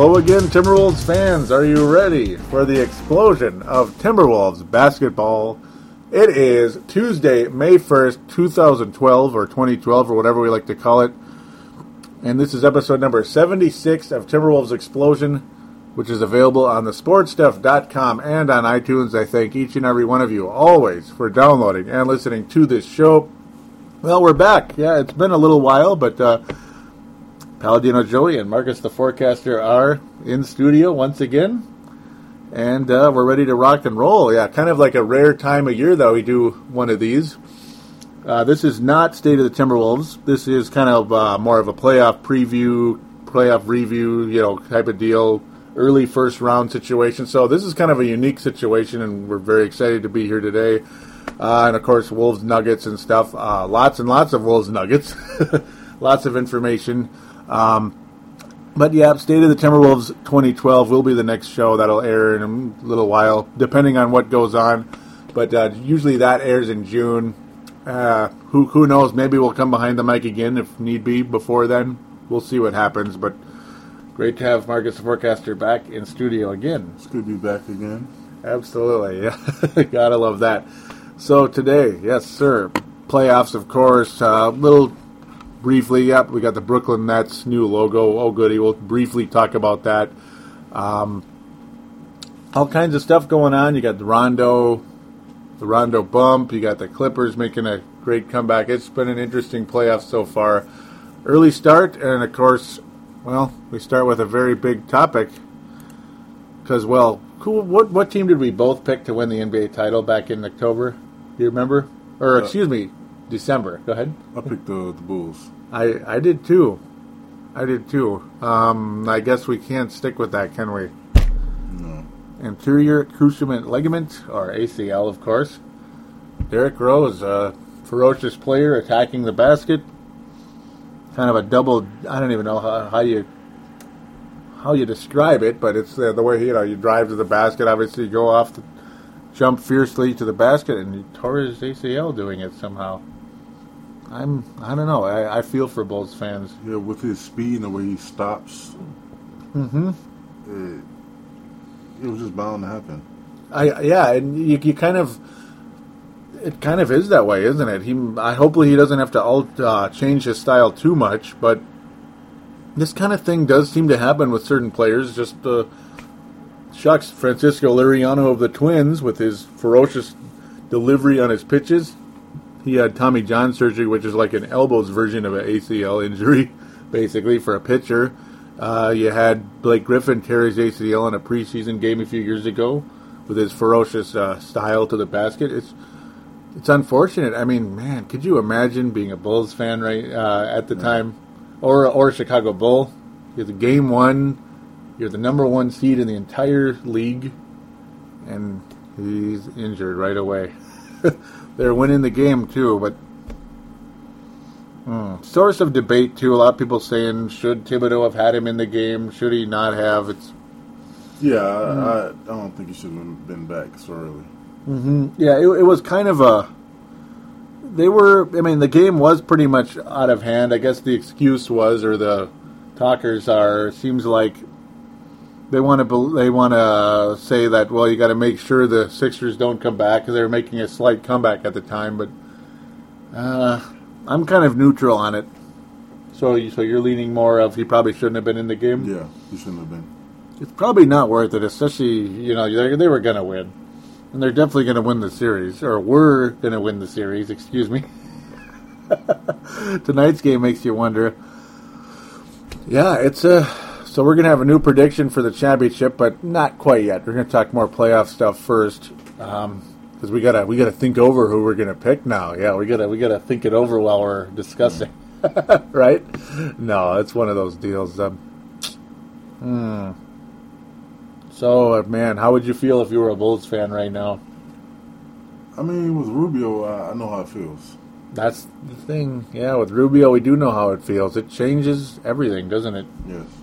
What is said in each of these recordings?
Hello again, Timberwolves fans. Are you ready for the explosion of Timberwolves basketball? It is Tuesday, May 1st, 2012, or 2012, or whatever we like to call it. And this is episode number 76 of Timberwolves Explosion, which is available on the sportstuff.com and on iTunes. I thank each and every one of you always for downloading and listening to this show. Well, we're back. Yeah, it's been a little while, but uh, Paladino Joey and Marcus the Forecaster are in studio once again. And uh, we're ready to rock and roll. Yeah, kind of like a rare time of year that we do one of these. Uh, this is not State of the Timberwolves. This is kind of uh, more of a playoff preview, playoff review, you know, type of deal, early first round situation. So this is kind of a unique situation, and we're very excited to be here today. Uh, and of course, Wolves Nuggets and stuff. Uh, lots and lots of Wolves Nuggets. lots of information. Um, but yeah, State of the Timberwolves 2012 will be the next show that'll air in a little while, depending on what goes on. But uh, usually that airs in June. Uh, who who knows? Maybe we'll come behind the mic again if need be before then. We'll see what happens. But great to have Marcus the Forecaster back in studio again. It's good to be back again. Absolutely, yeah, gotta love that. So today, yes, sir, playoffs, of course. A uh, little briefly, yep, we got the Brooklyn Nets new logo. Oh, goody. We'll briefly talk about that. Um, all kinds of stuff going on. You got the Rondo, the Rondo bump. You got the Clippers making a great comeback. It's been an interesting playoff so far. Early start, and of course, well, we start with a very big topic because, well, cool. What what team did we both pick to win the NBA title back in October? Do you remember? Or uh, excuse me, December. Go ahead. I picked the, the Bulls. I I did too. I did too. Um, I guess we can't stick with that, can we? No. Anterior cruciate ligament, or ACL, of course. Derrick Rose, a ferocious player attacking the basket. Kind of a double. I don't even know how, how you how you describe it, but it's uh, the way you know you drive to the basket. Obviously, you go off, the, jump fiercely to the basket, and he tore his ACL doing it somehow. I'm I don't know. I, I feel for Bulls fans. Yeah, with his speed and the way he stops. Mm-hmm. It, it was just bound to happen. I yeah, and you, you kind of it kind of is that way, isn't it? He I hopefully he doesn't have to alt, uh, change his style too much, but this kind of thing does seem to happen with certain players. Just uh, shucks, Francisco Liriano of the Twins with his ferocious delivery on his pitches he had Tommy John surgery, which is like an elbows version of an ACL injury, basically for a pitcher. Uh, you had Blake Griffin tear his ACL in a preseason game a few years ago with his ferocious uh, style to the basket. It's it's unfortunate. I mean, man, could you imagine being a Bulls fan right uh, at the time, or or a Chicago Bull? You're the game one. You're the number one seed in the entire league, and he's injured right away. they're winning the game too. But hmm, source of debate too. A lot of people saying should Thibodeau have had him in the game? Should he not have? It's yeah. Mm-hmm. I, I, don't think he should have been back so early. Mm-hmm. Yeah, it, it was kind of a. They were. I mean, the game was pretty much out of hand. I guess the excuse was, or the talkers are, seems like they want to they want to say that well you got to make sure the Sixers don't come back because they were making a slight comeback at the time, but uh, I'm kind of neutral on it. So you, so you're leaning more of he probably shouldn't have been in the game. Yeah, he shouldn't have been. It's probably not worth it, especially you know they, they were going to win, and they're definitely going to win the series, or were going to win the series. Excuse me. Tonight's game makes you wonder. Yeah, it's a so we're going to have a new prediction for the championship, but not quite yet. We're going to talk more playoff stuff first, because um, we gotta we gotta think over who we're going to pick now. Yeah, we gotta we gotta think it over while we're discussing, right? No, it's one of those deals. Um, hmm. So, uh, man, how would you feel if you were a Bulls fan right now? I mean, with Rubio, I know how it feels. That's the thing. Yeah, with Rubio, we do know how it feels. It changes everything, doesn't it? Yes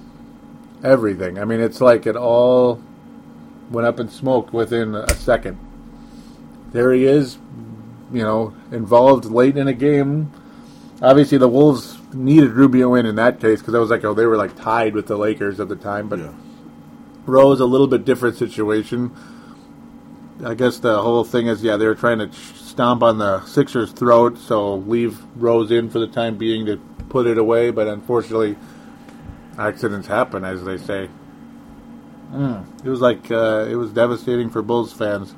everything. I mean, it's like it all went up in smoke within a second. There he is, you know, involved late in a game. Obviously, the Wolves needed Rubio in in that case because I was like, oh, they were like tied with the Lakers at the time. But Yeah. Rose a little bit different situation. I guess the whole thing is, yeah, they were trying to stomp on the Sixers' throat, so leave Rose in for the time being to put it away. But unfortunately, accidents happen, as they say. Mm. It was like uh, it was devastating for Bulls fans.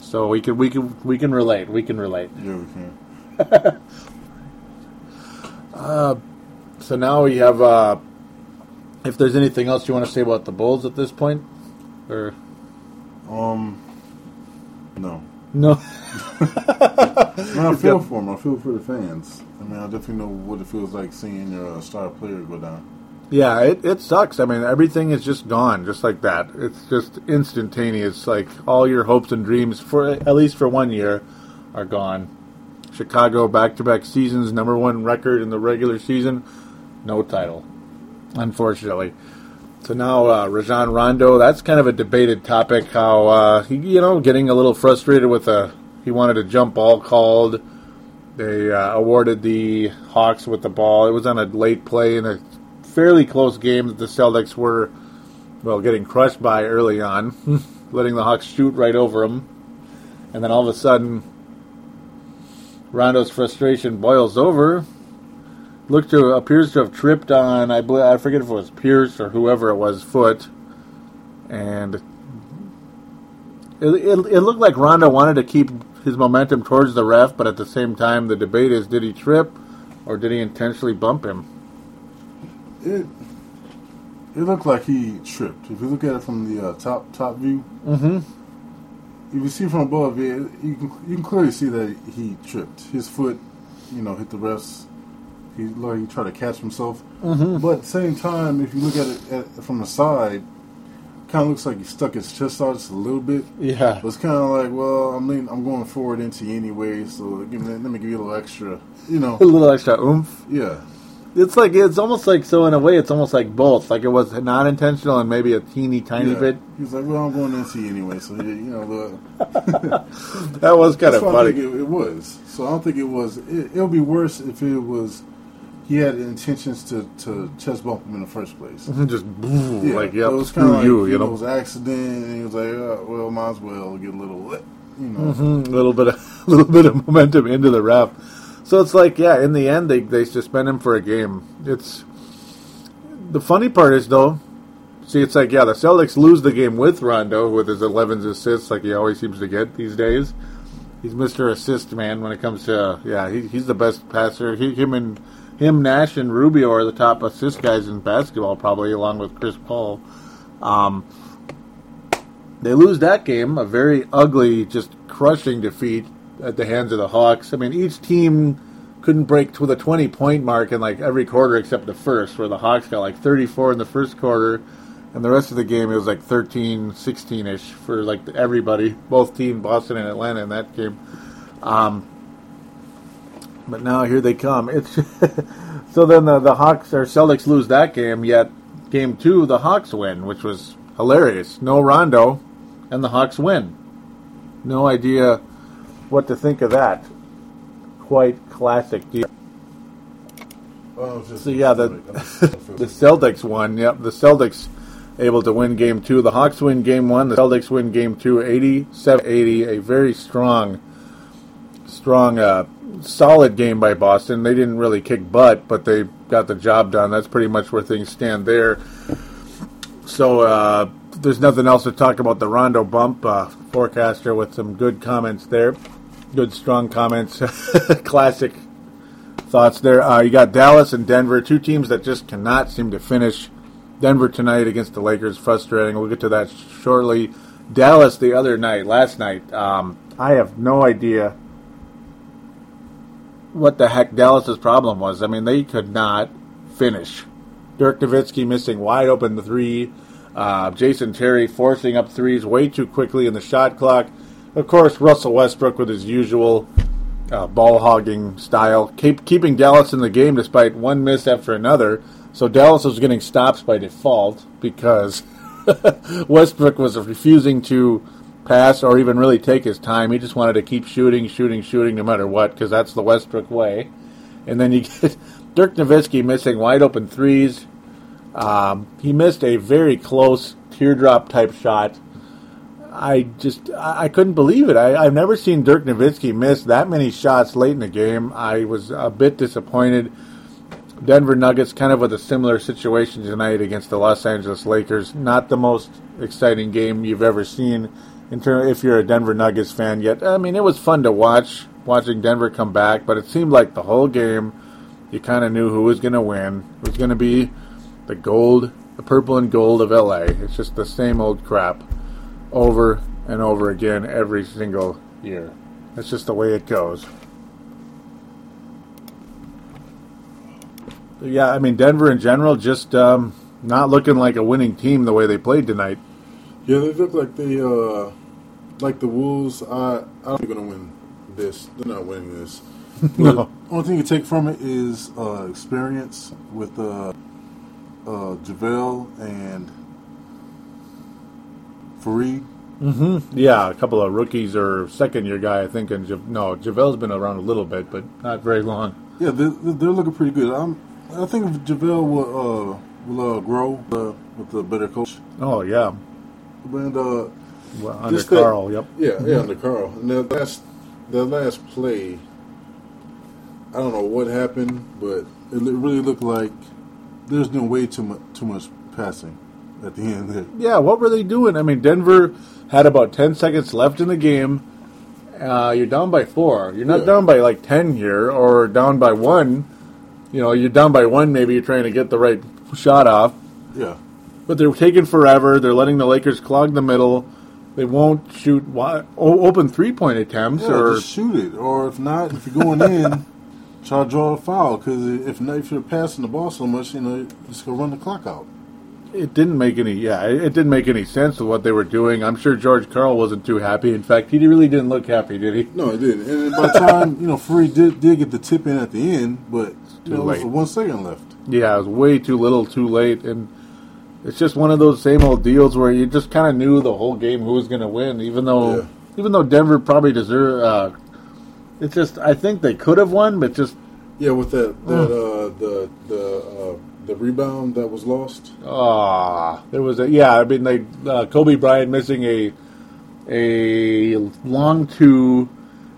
So we can we can we can relate. We can relate. Yeah, we can. So now we have. Uh, if there's anything else you want to say about the Bulls at this point, or Um, no. no? I feel for them. I feel for the fans. I mean, I definitely know what it feels like seeing your uh, star player go down. Yeah, it, it sucks. I mean, everything is just gone, just like that. It's just instantaneous. Like all your hopes and dreams for at least for one year are gone. Chicago back-to-back seasons, number one record in the regular season, no title, unfortunately. So now uh, Rajon Rondo, that's kind of a debated topic. How uh, he, you know, getting a little frustrated with a he wanted a jump ball called. They uh, awarded the Hawks with the ball. It was on a late play in a fairly close game that the Celtics were, well, getting crushed by early on, letting the Hawks shoot right over them. And then all of a sudden, Rondo's frustration boils over. Looked to appears to have tripped on I believe, I forget if it was Pierce or whoever it was foot, and it, it, it looked like Rondo wanted to keep his momentum towards the ref, but at the same time, the debate is: did he trip, or did he intentionally bump him? It it looked like he tripped. If you look at it from the uh, top top view, Mm-hmm. if you see from above, it, you can you can clearly see that he tripped. His foot, you know, hit the refs. He like he tried to catch himself. Mm-hmm. But at the same time, if you look at it at, from the side, kind of looks like he stuck his chest out just a little bit. Yeah. But it's kind of like, well, I'm leaning, I'm going forward into you anyway, so give me, let me give you a little extra, you know. A little extra oomph. Yeah, It's like it's almost like so in a way it's almost like both. Like it was not intentional and maybe a teeny tiny yeah. bit. He's like, well, I'm going into you anyway, so you know, look. That was kind of funny. think it, it was. So I don't think it was. It, it'll be worse if it was. He had intentions to, to chest bump him in the first place. Just boo, Yeah, like so it was screw like, you, you It was an accident, and he was like, oh, well, might as well get a little, you know. Mhm, A little bit, of, a little bit of momentum into the ref. So it's like, yeah, in the end, they they suspend him for a game. It's the funny part is though. See, it's like, yeah, the Celtics lose the game with Rondo with his 11 assists, like he always seems to get these days. He's Mr. Assist man when it comes to, yeah, he, he's the best passer. He, him and him, Nash and Rubio are the top assist guys in basketball, probably along with Chris Paul. Um, they lose that game, a very ugly, just crushing defeat at the hands of the Hawks. I mean, each team couldn't break to the 20 point mark in like every quarter except the first, where the Hawks got like 34 in the first quarter, and the rest of the game it was like 13, 16 ish for like everybody, both teams, Boston and Atlanta in that game. Um, but now here they come. It's so then the, the Hawks or Celtics lose that game, yet game two the Hawks win, which was hilarious. No Rondo, and the Hawks win. No idea what to think of that. Quite classic. deal. Well, just- So yeah, the the Celtics won. Yep, the Celtics able to win game two. The Hawks win game one. The Celtics win game two, 87-80. A very strong, strong, uh, solid game by Boston. They didn't really kick butt, but they got the job done. That's pretty much where things stand there. So uh, there's nothing else to talk about the Rondo bump. Uh, forecaster with some good comments there. Good, strong comments. Classic thoughts there. Uh, you got Dallas and Denver, two teams that just cannot seem to finish. Denver tonight against the Lakers, frustrating. We'll get to that shortly. Dallas the other night, last night. Um, I have no idea what the heck Dallas's problem was. I mean, they could not finish. Dirk Nowitzki missing wide open the three. Uh, Jason Terry forcing up threes way too quickly in the shot clock. Of course, Russell Westbrook with his usual uh, ball hogging style, keep, keeping Dallas in the game despite one miss after another. So Dallas was getting stops by default because Westbrook was refusing to pass or even really take his time. He just wanted to keep shooting, shooting, shooting no matter what because that's the Westbrook way. And then you get Dirk Nowitzki missing wide open threes. Um, he missed a very close teardrop type shot. I just I couldn't believe it. I, I've never seen Dirk Nowitzki miss that many shots late in the game. I was a bit disappointed. Denver Nuggets kind of with a similar situation tonight against the Los Angeles Lakers. Not the most exciting game you've ever seen in if you're a Denver Nuggets fan yet. I mean, it was fun to watch watching Denver come back, but it seemed like the whole game you kind of knew who was going to win. It was going to be the gold, the purple and gold of LA. It's just the same old crap over and over again every single year. That's just the way it goes. Yeah, I mean Denver in general just um, not looking like a winning team the way they played tonight. Yeah, they look like they uh like the Wolves. I I don't think they're gonna win this. They're not winning this. No. Only thing you take from it is uh, experience with uh, uh, JaVale and Faried. Mm-hmm. Yeah, a couple of rookies or second year guy, I think. And Ja- no, JaVale's been around a little bit, but not very long. Yeah, they're, they're looking pretty good. I'm, I think JaVale will uh, will uh, grow uh, with a better coach. Oh yeah, And uh, well, under that- Karl. Yep. Yeah, yeah, under Karl. And the last, the last play, I don't know what happened, but it really looked like there's been way too much, too much passing at the end there. Yeah, what were they doing? I mean, Denver had about 10 seconds left in the game. Uh, you're down by four. You're not Yeah. down by like 10 here or down by one. You know, you're down by one, maybe you're trying to get the right shot off. Yeah, But they're taking forever. They're letting the Lakers clog the middle. They won't shoot wi- o- open three point attempts yeah, or. just shoot it, or if not, if you're going in, try to draw a foul because if not, if you're passing the ball so much, you know, just gonna run the clock out. It didn't make any, yeah, it didn't make any sense of what they were doing. I'm sure George Karl wasn't too happy. In fact, he really didn't look happy, did he? No, he didn't. And by the time you know, Faried did get the tip in at the end, but you know, it was one second left. Yeah, it was way too little, too late, and it's just one of those same old deals where you just kind of knew the whole game who was going to win, even though Yeah. even though Denver probably deserved. Uh, it's just I think they could have won, but just Yeah, with that that uh, the the uh, the rebound that was lost. ah, there was a yeah. I mean, they uh, Kobe Bryant missing a a long two,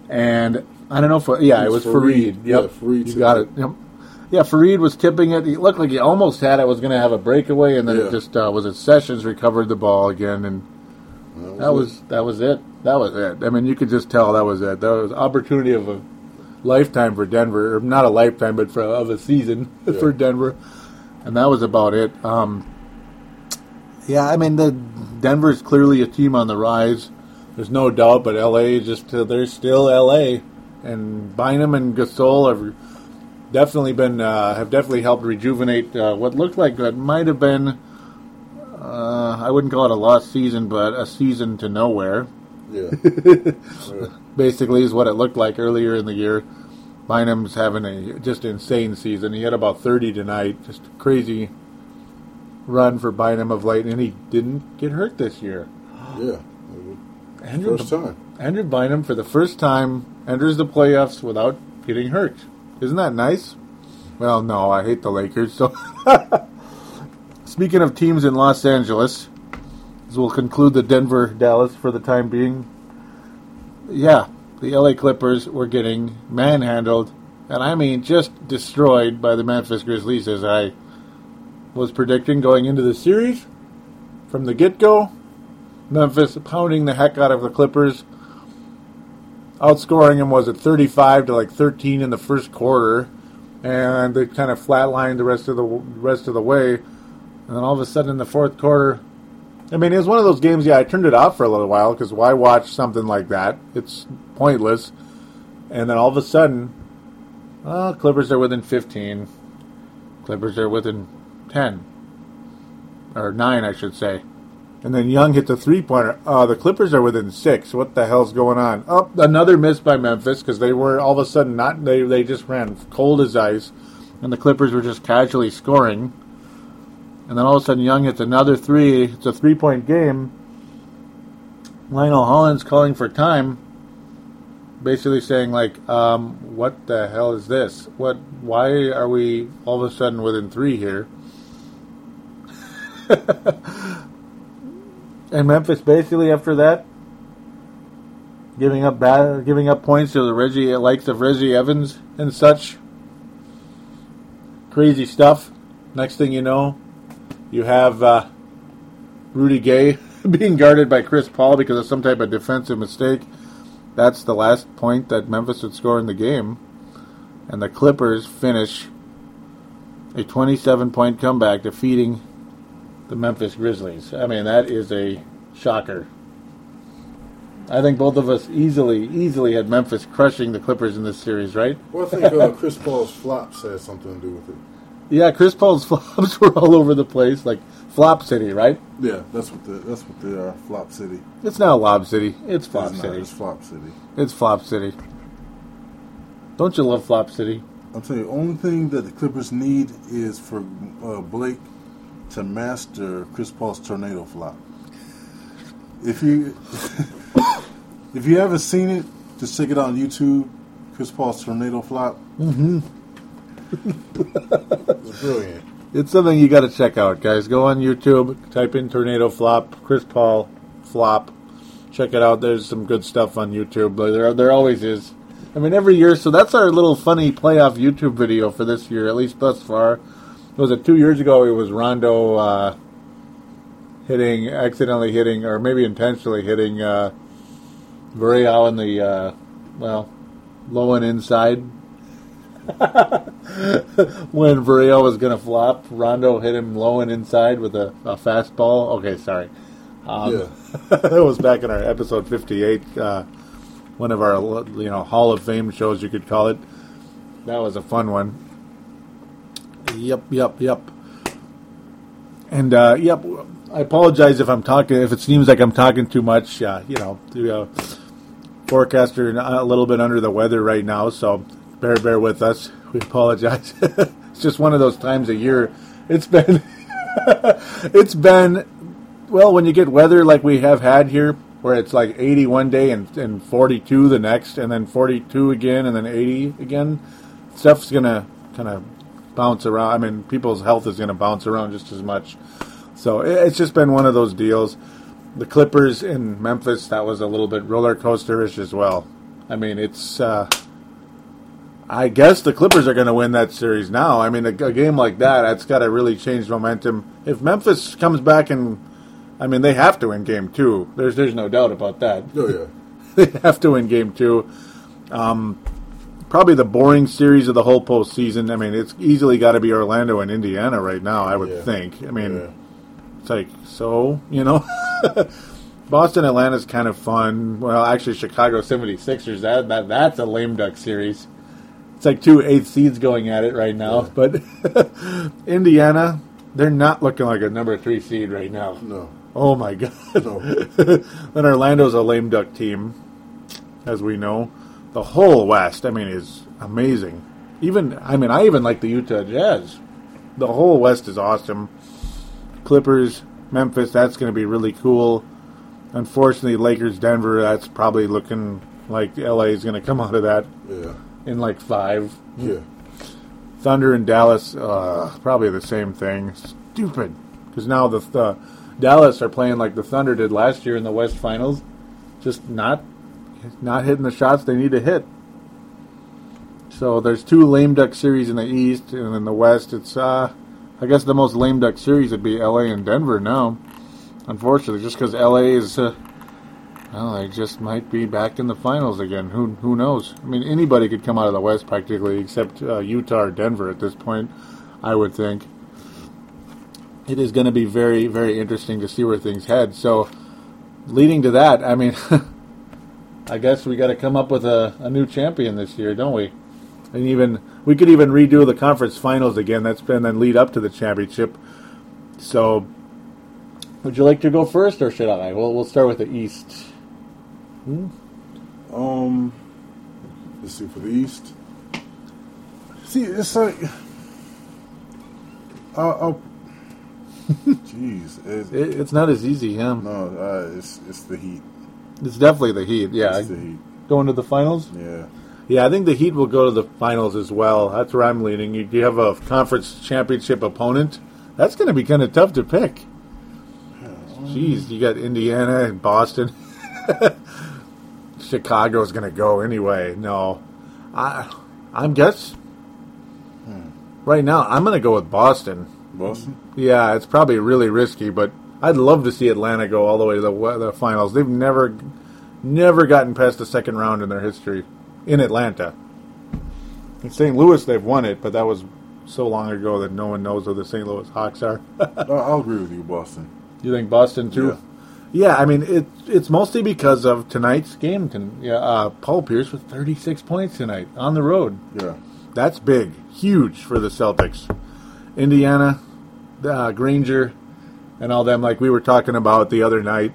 and I don't know if yeah, it was Faried. Faried. Yep, Yeah, Faried you got it. it. Yep. Yeah, Faried was tipping it. He looked like he almost had it. Was going to have a breakaway, and then it just uh, was it Sessions recovered the ball again, and that was that was it. That was it. I mean, you could just tell that was it. That was opportunity of a lifetime for Denver, or not a lifetime, but for of a season for Denver, and that was about it. Um, yeah, I mean, the Denver's clearly a team on the rise. There's no doubt, but LA just uh, they're still LA, and Bynum and Gasol have definitely been uh, have definitely helped rejuvenate uh, what looked like that might have been. Uh, I wouldn't call it a lost season, but a season to nowhere. Yeah. yeah. Basically, is what it looked like earlier in the year. Bynum's having a just insane season. He had about 30 tonight. Just a crazy run for Bynum of late, and he didn't get hurt this year. yeah. Andrew, First time. Andrew Bynum, for the first time, enters the playoffs without getting hurt. Isn't that nice? Well, no, I hate the Lakers. So, speaking of teams in Los Angeles, as we'll conclude the Denver Dallas for the time being. Yeah, the LA Clippers were getting manhandled, and I mean just destroyed by the Memphis Grizzlies, as I was predicting going into the series from the get go. Memphis pounding the heck out of the Clippers, outscoring them was at 35 to like 13 in the first quarter, and they kind of flatlined the rest of the rest of the way. And then all of a sudden in the fourth quarter, I mean, it was one of those games. Yeah, I turned it off for a little while because why watch something like that? It's pointless. And then all of a sudden, uh, Clippers are within 15. Clippers are within 10 or nine, I should say. And then Young hits a three pointer. Uh, the Clippers are within six. What the hell's going on? Oh, another miss by Memphis because they were all of a sudden not. They they just ran cold as ice, and the Clippers were just casually scoring. And then all of a sudden, Young hits another three. It's a three point game. Lionel Hollins calling for time. basically saying like, um, "What the hell is this? What? Why are we all of a sudden within three here?" and Memphis basically after that giving up bad, giving up points to the Reggie likes of Reggie Evans and such crazy stuff. Next thing you know, you have uh, Rudy Gay being guarded by Chris Paul because of some type of defensive mistake. That's the last point that Memphis would score in the game. And the Clippers finish a 27 point comeback defeating the Memphis Grizzlies. I mean, that is a shocker. I think both of us easily, easily had Memphis crushing the Clippers in this series, right? Well, I think uh, Chris Paul's flops has something to do with it. Yeah, Chris Paul's flops were all over the place, like Flop City, right? Yeah, that's what the that's what they are. Flop City. It's not Lob City. It's Flop It's not, City. It's Flop City. It's Flop City. Don't you love Flop City? I'll tell you, the only thing that the Clippers need is for uh, Blake to master Chris Paul's tornado flop. If you if you haven't seen it, just check it out on YouTube. Chris Paul's tornado flop. Mm-hmm. it's brilliant. It's something you got to check out, guys. Go on YouTube, type in tornado flop, Chris Paul flop. Check it out. There's some good stuff on YouTube. But There, there always is. I mean, every year. So that's our little funny playoff YouTube video for this year, at least thus far. Was it two years ago? It was Rondo uh, hitting, accidentally hitting, or maybe intentionally hitting uh, in the uh, well, low and inside when Varela was going to flop, Rondo hit him low and inside with a, a fastball. Okay, sorry. Um, Yeah. that was back in our episode 58, uh, one of our you know Hall of Fame shows, you could call it. That was a fun one. Yep, yep, yep. And uh, yep, I apologize if I'm talking. If it seems like I'm talking too much, you know, the uh, forecaster a little bit under the weather right now, so bear bear with us. We apologize. it's just one of those times a year. It's been it's been well when you get weather like we have had here, where it's like 80 one day and, and 42 the next, and then 42 again, and then 80 again. Stuff's gonna kind of bounce around. I mean, people's health is gonna bounce around just as much. So it's just been one of those deals. The Clippers in Memphis, that was a little bit roller coasterish as well. I mean, it's. Uh, I guess the Clippers are going to win that series now. I mean, a, a game like that, that's got to really change momentum. If Memphis comes back and, I mean, they have to win game two. There's there's no doubt about that. Oh yeah. they have to win game two. Um, probably the boring series of the whole postseason. I mean, it's easily got to be Orlando and Indiana right now. I would Yeah. think. I mean, Yeah. it's like so you know. Boston Atlanta's kind of fun. Well, actually, Chicago 76ers that, that that's a lame duck series. It's like two eighth seeds going at it right now. Yeah. But Indiana, they're not looking like a number three seed right now. No. Oh my god. No. and Orlando's a lame duck team, as we know. The whole West, I mean, is amazing. Even I mean, I even like the Utah Jazz. The whole West is awesome. Clippers, Memphis, that's going to be really cool. Unfortunately, Lakers, Denver, that's probably looking like LA is going to come out of that Yeah. in like five. Yeah. Thunder and Dallas, uh, probably the same thing. Stupid, because now the, the Dallas are playing like the Thunder did last year in the West Finals, just not not hitting the shots they need to hit. So there's two lame duck series in the East, and in the West, it's uh, I guess the most lame duck series would be LA and Denver now. Unfortunately, just because LA is, uh, well, they just might be back in the finals again. Who who knows? I mean, anybody could come out of the West practically, except uh, Utah or Denver at this point. I would think it is going to be very very interesting to see where things head. So, leading to that, I mean, I guess we got to come up with a, a new champion this year, don't we? And even we could even redo the conference finals again. That's been then lead up to the championship. So, would you like to go first, or should I? Well, we'll start with the East. Um, let's see for the East. See, it's like, I'll, I'll jeez, it's, It, it's not as easy, huh? no, uh, it's it's the Heat. It's definitely the Heat. Yeah, It's the Heat. going to the finals? Yeah. Yeah, I think the Heat will go to the finals as well. That's where I'm leaning. You, you have a conference championship opponent. That's going to be kind of tough to pick. Jeez, you got Indiana and Boston. Chicago's going to go anyway. No, I, I'm guess. Hmm. Right now, I'm going to go with Boston. Boston? Yeah, it's probably really risky, but I'd love to see Atlanta go all the way to the, the finals. They've never, never gotten past the second round in their history in Atlanta. In St. Louis, they've won it, but that was so long ago that no one knows who the St. Louis Hawks are. I'll, agree with you, Boston. you think Boston too? Yeah, I mean it. It's mostly because of tonight's game. Yeah, uh, Paul Pierce with 36 points tonight on the road. Yeah. That's big, huge for the Celtics. Indiana, uh, Granger, and all them. Like we were talking about the other night.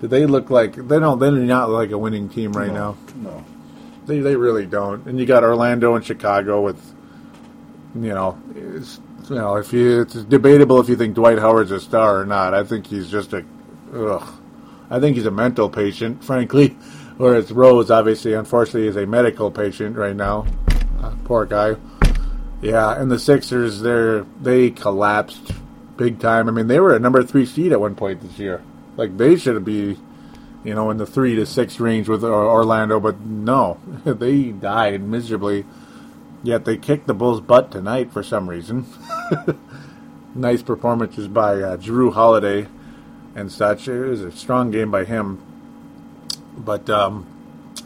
Do they look like they don't? They're not like a winning team right now. No. They they really don't. And you got Orlando and Chicago with, you know, it's, you know if you it's debatable if you think Dwight Howard's a star or not. I think he's just a, ugh. I think he's a mental patient, frankly. Whereas Rose, obviously, unfortunately, is a medical patient right now. Uh, poor guy. Yeah, and the Sixers, they're they collapsed big time. I mean, they were a number three seed at one point this year. Like they should be, you know, in the three to six range with Orlando, but no, they died miserably. Yet they kicked the Bulls' butt tonight for some reason. nice performances by uh, Jrue Holiday and such. It was a strong game by him. But um,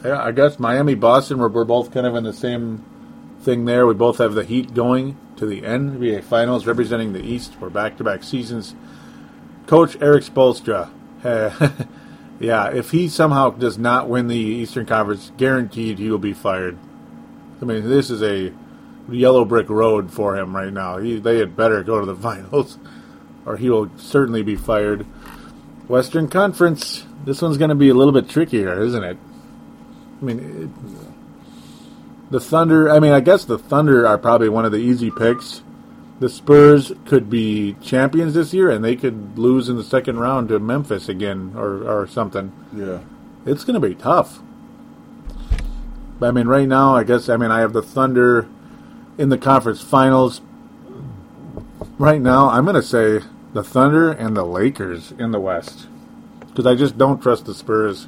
yeah, I guess Miami, Boston, we're, we're both kind of in the same thing there. We both have the Heat going to the NBA Finals, representing the East for back-to-back seasons. Coach Erik Spoelstra, uh, yeah, if he somehow does not win the Eastern Conference, guaranteed he will be fired. I mean, this is a yellow brick road for him right now. He, they had better go to the finals, or he will certainly be fired. Western Conference, this one's going to be a little bit trickier, isn't it? I mean, the Thunder. I mean, I guess the Thunder are probably one of the easy picks. The Spurs could be champions this year, and they could lose in the second round to Memphis again, or or something. Yeah. It's going to be tough. But, I mean, right now, I guess I mean I have the Thunder in the conference finals. Right now, I'm going to say the Thunder and the Lakers in the West because I just don't trust the Spurs.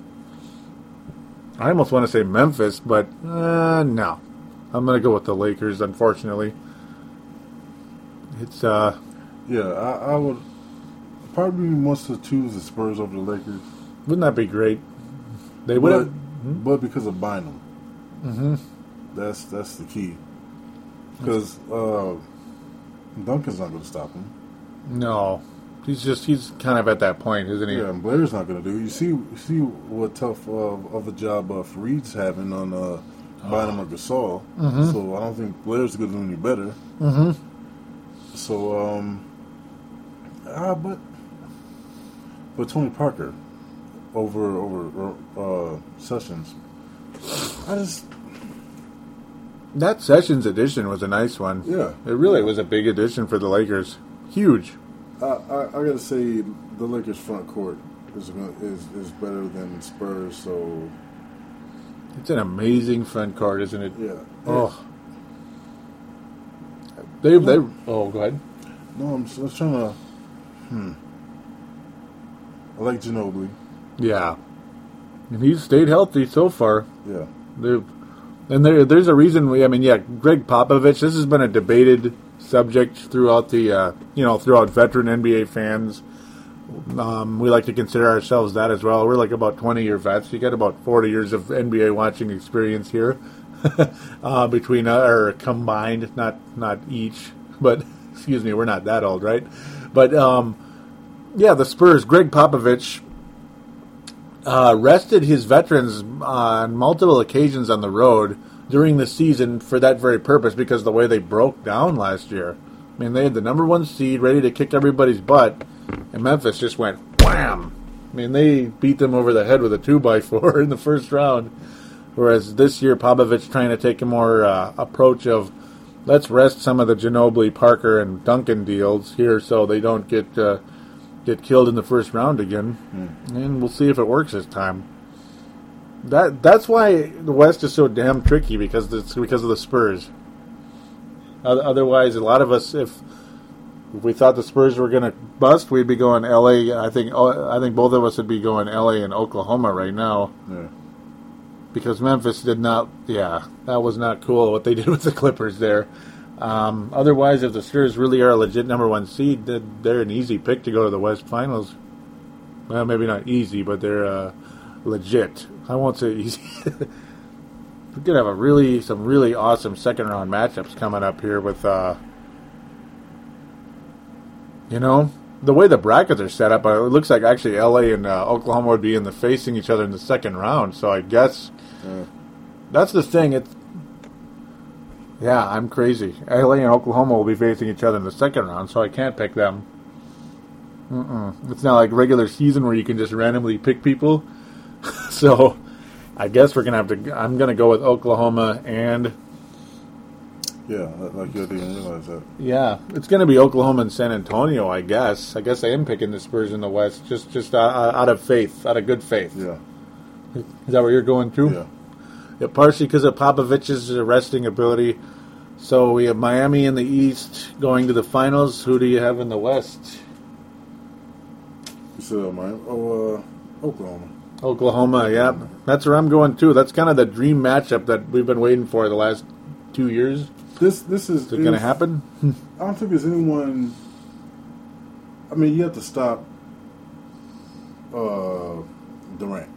I almost want to say Memphis, but uh, no, I'm going to go with the Lakers. Unfortunately, it's uh, Yeah, I, I would probably wants to choose the Spurs over the Lakers. wouldn't that be great? They would But, have. but because of Bynum. Mm-hmm. That's that's the key. Because uh, Duncan's not going to stop him. No, he's just he's kind of at that point, isn't he? Yeah, and Blair's not going to do. it. You see, you see what tough uh, of a job uh, Faried's having on uh, Bynum or Gasol. So I don't think Blair's going to do any better. Mm-hmm. So, um, ah, but but Tony Parker over over uh, Sessions. I just That Sessions edition was a nice one. yeah. It really was a big addition for the Lakers. Huge. I, I, I got to say the Lakers front court is is is better than Spurs. So It's an amazing front court, isn't it? yeah. Oh. They they oh go ahead. No, I'm, just- I was trying to. Hmm. I like Ginobili. Yeah. And he's stayed healthy so far. Yeah. They're, and there, there's a reason. We, I mean, yeah, Gregg Popovich. This has been a debated subject throughout the, uh, you know, throughout veteran NBA fans. Um, we like to consider ourselves that as well. We're like about 20 year vets. You got about 40 years of NBA watching experience here, uh, between uh, or combined, not not each, but excuse me, we're not that old, right? But um, yeah, the Spurs. Gregg Popovich uh, rested his veterans on multiple occasions on the road during the season for that very purpose because the way they broke down last year. I mean, they had the number one seed ready to kick everybody's butt, and Memphis just went wham. I mean, they beat them over the head with a two by four in the first round. Whereas this year, Popovich trying to take a more uh, approach of let's rest some of the Ginobili, Parker, and Duncan deals here so they don't get uh, get killed in the first round again, and we'll see if it works this time. That that's why the West is so damn tricky because it's because of the Spurs. Otherwise, a lot of us, if if we thought the Spurs were going to bust, we'd be going L.A. I think oh, I think both of us would be going L.A. and Oklahoma right now Yeah. because Memphis did not. Yeah, that was not cool what they did with the Clippers there. Um, otherwise, if the Spurs really are a legit number one seed, they're an easy pick to go to the West Finals. Well, maybe not easy, but they're uh, legit. I won't say easy. We're gonna have a really some really awesome second round matchups coming up here with, uh, you know, the way the brackets are set up. Uh, it looks like actually L.A. and uh, Oklahoma would be in the facing each other in the second round. So I guess that's the thing. It's yeah, I'm crazy. LA and Oklahoma will be facing each other in the second round, so I can't pick them. Mm-mm. It's not like regular season where you can just randomly pick people. so I guess we're gonna have to. I'm gonna go with Oklahoma, and Yeah, like you didn't realize that. yeah, it's gonna be Oklahoma and San Antonio. I guess. I guess I am picking the Spurs in the West, just just uh, out of faith, out of good faith. Yeah. Is that where you're going too? Yeah. Yeah, partially because of Popovich's arresting ability. So we have Miami in the East going to the finals. Who do you have in the West? You said uh, Miami. Oh, uh, Oklahoma. Oklahoma. Yeah, that's where I'm going too. That's kind of the dream matchup that we've been waiting for the last two years. This this is, Is it going to happen? I don't think there's anyone. I mean, you have to stop uh, Durant.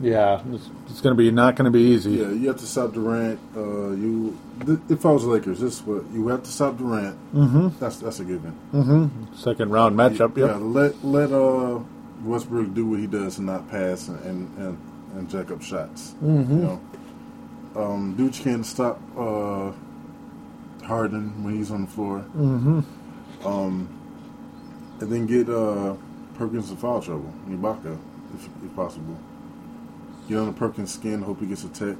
Yeah, it's, it's going to be not going to be easy. Yeah, you have to stop Durant. Uh, you, th- if I was Lakers, this is what you have to stop Durant. Mm-hmm. That's that's a given. Mm-hmm. Second round matchup. Yeah, Yep. let let uh, Westbrook do what he does and not pass and and, and, and jack up shots. Mhm. You know, um, Dooch can't stop uh, Harden when he's on the floor. Mm-hmm. Um, and then get uh, Perkins in foul trouble, Ibaka, if, if possible. Get under Perkins' skin, hope he gets a tech.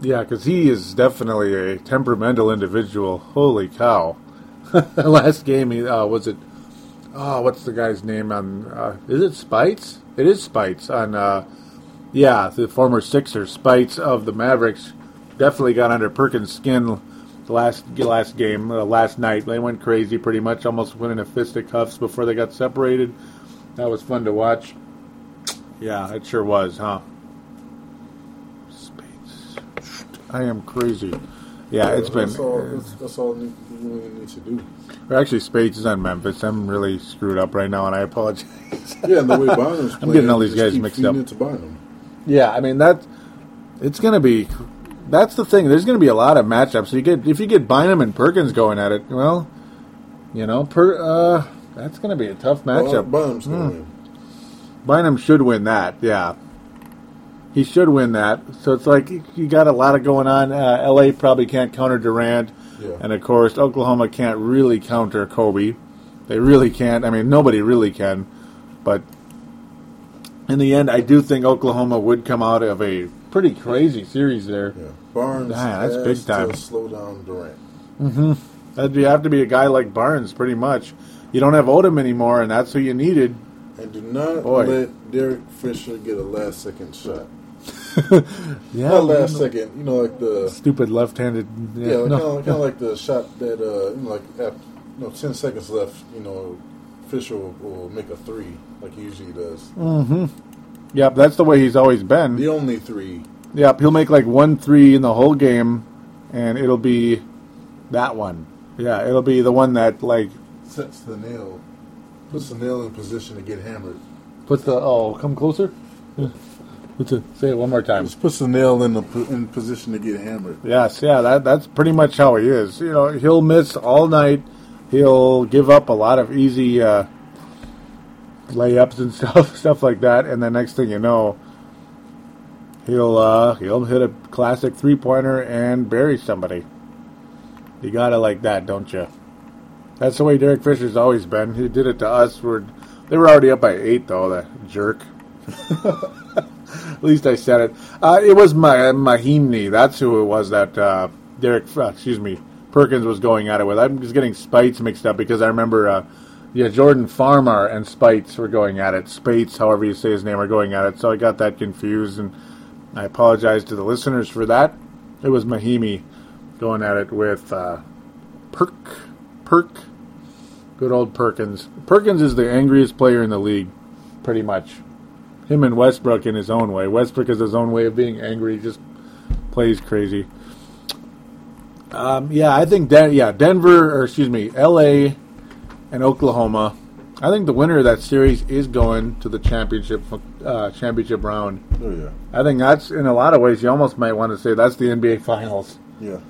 Yeah, because he is definitely a temperamental individual. Holy cow! Last game, he uh, was it? Oh, what's the guy's name on? Uh, is it Speights? It is Speights on. Uh, yeah, the former Sixer Speights of the Mavericks definitely got under Perkins' skin the last last game, uh, last night. They went crazy, pretty much, almost went in a fisticuffs before they got separated. That was fun to watch. Yeah, it sure was, huh? Spades. I am crazy. Yeah, it's been. That's all, that's, that's all you really need to do. Or Actually, Spades is on Memphis. I'm really screwed up right now, and I apologize. Yeah, and the way Bynum's playing, I'm getting all these guys mixed up. To yeah, I mean that. It's gonna be. That's the thing. There's gonna be a lot of matchups. You get if you get Bynum and Perkins going at it. Well, you know, per uh, that's gonna be a tough matchup. Going to Hmm. win. Bynum should win that. Yeah, he should win that. So it's like you got a lot of going on. Uh, L.A. probably can't counter Durant, Yeah. and of course Oklahoma can't really counter Kobe. They really can't. I mean, nobody really can. But in the end, I do think Oklahoma would come out of a pretty crazy series there. Yeah. Barnes that's big time. to slow down Durant. Mm-hmm. That'd you have to be a guy like Barnes, pretty much. You don't have Odom anymore, and that's who you needed. And do not Boy. let Derek Fisher get a last second shot. Yeah, Not last second, you know, like the stupid left-handed. yeah, Yeah, like, no. kind, of, kind of like the shot that uh, you know, like after, you know, ten seconds left. You know, Fisher will, will make a three like he usually does. Mm-hmm. Yep, that's the way he's always been. The only three. Yep, he'll make like one three in the whole game, and it'll be that one. Yeah, it'll be the one that like sets the nail, puts the nail in position to get hammered. puts the oh come closer. What's? Say it one more time. Just puts the nail in the in position to get hammered. Yes, yeah, that that's pretty much how he is. You know, he'll miss all night. He'll give up a lot of easy uh, layups and stuff, stuff like that, and the next thing you know, he'll uh, he'll hit a classic three pointer and bury somebody. You gotta like that, don't you? That's the way Derek Fisher's always been. He did it to us. We're they were already up by eight though. The jerk. At least I said it. Uh, it was my Mahinmi. That's who it was that uh, Derek. Uh, excuse me, Perkins was going at it with. I'm just getting Speights mixed up because I remember. Uh, yeah, Jordan Farmar and Speights were going at it. Spates, however you say his name, are going at it. So I got that confused. And I apologize to the listeners for that. It was Mahinmi going at it with uh, Perk. Perk. Good old Perkins. Perkins is the angriest player in the league, pretty much. Him and Westbrook in his own way. Westbrook is his own way of being angry, He just plays crazy. Um, yeah, I think Den- yeah, Denver or excuse me, L.A. and Oklahoma. I think the winner of that series is going to the championship uh, championship round. Oh yeah, I think that's in a lot of ways. You almost might want to say that's the NBA Finals yeah.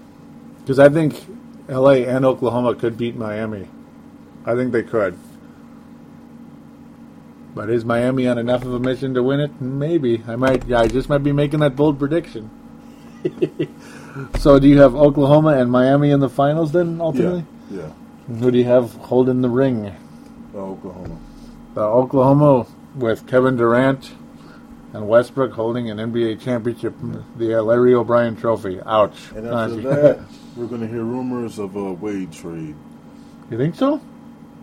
because I think L.A. and Oklahoma could beat Miami. I think they could. But is Miami on enough of a mission to win it? Maybe. I might. I just might be making that bold prediction. so, do you have Oklahoma and Miami in the finals then? Ultimately, Yeah, who do you have holding the ring? uh, Oklahoma. The Oklahoma with Kevin Durant and Westbrook holding an NBA championship, the Larry O'Brien Trophy. Ouch! And after that, we're going to hear rumors of a Wade trade. you think so?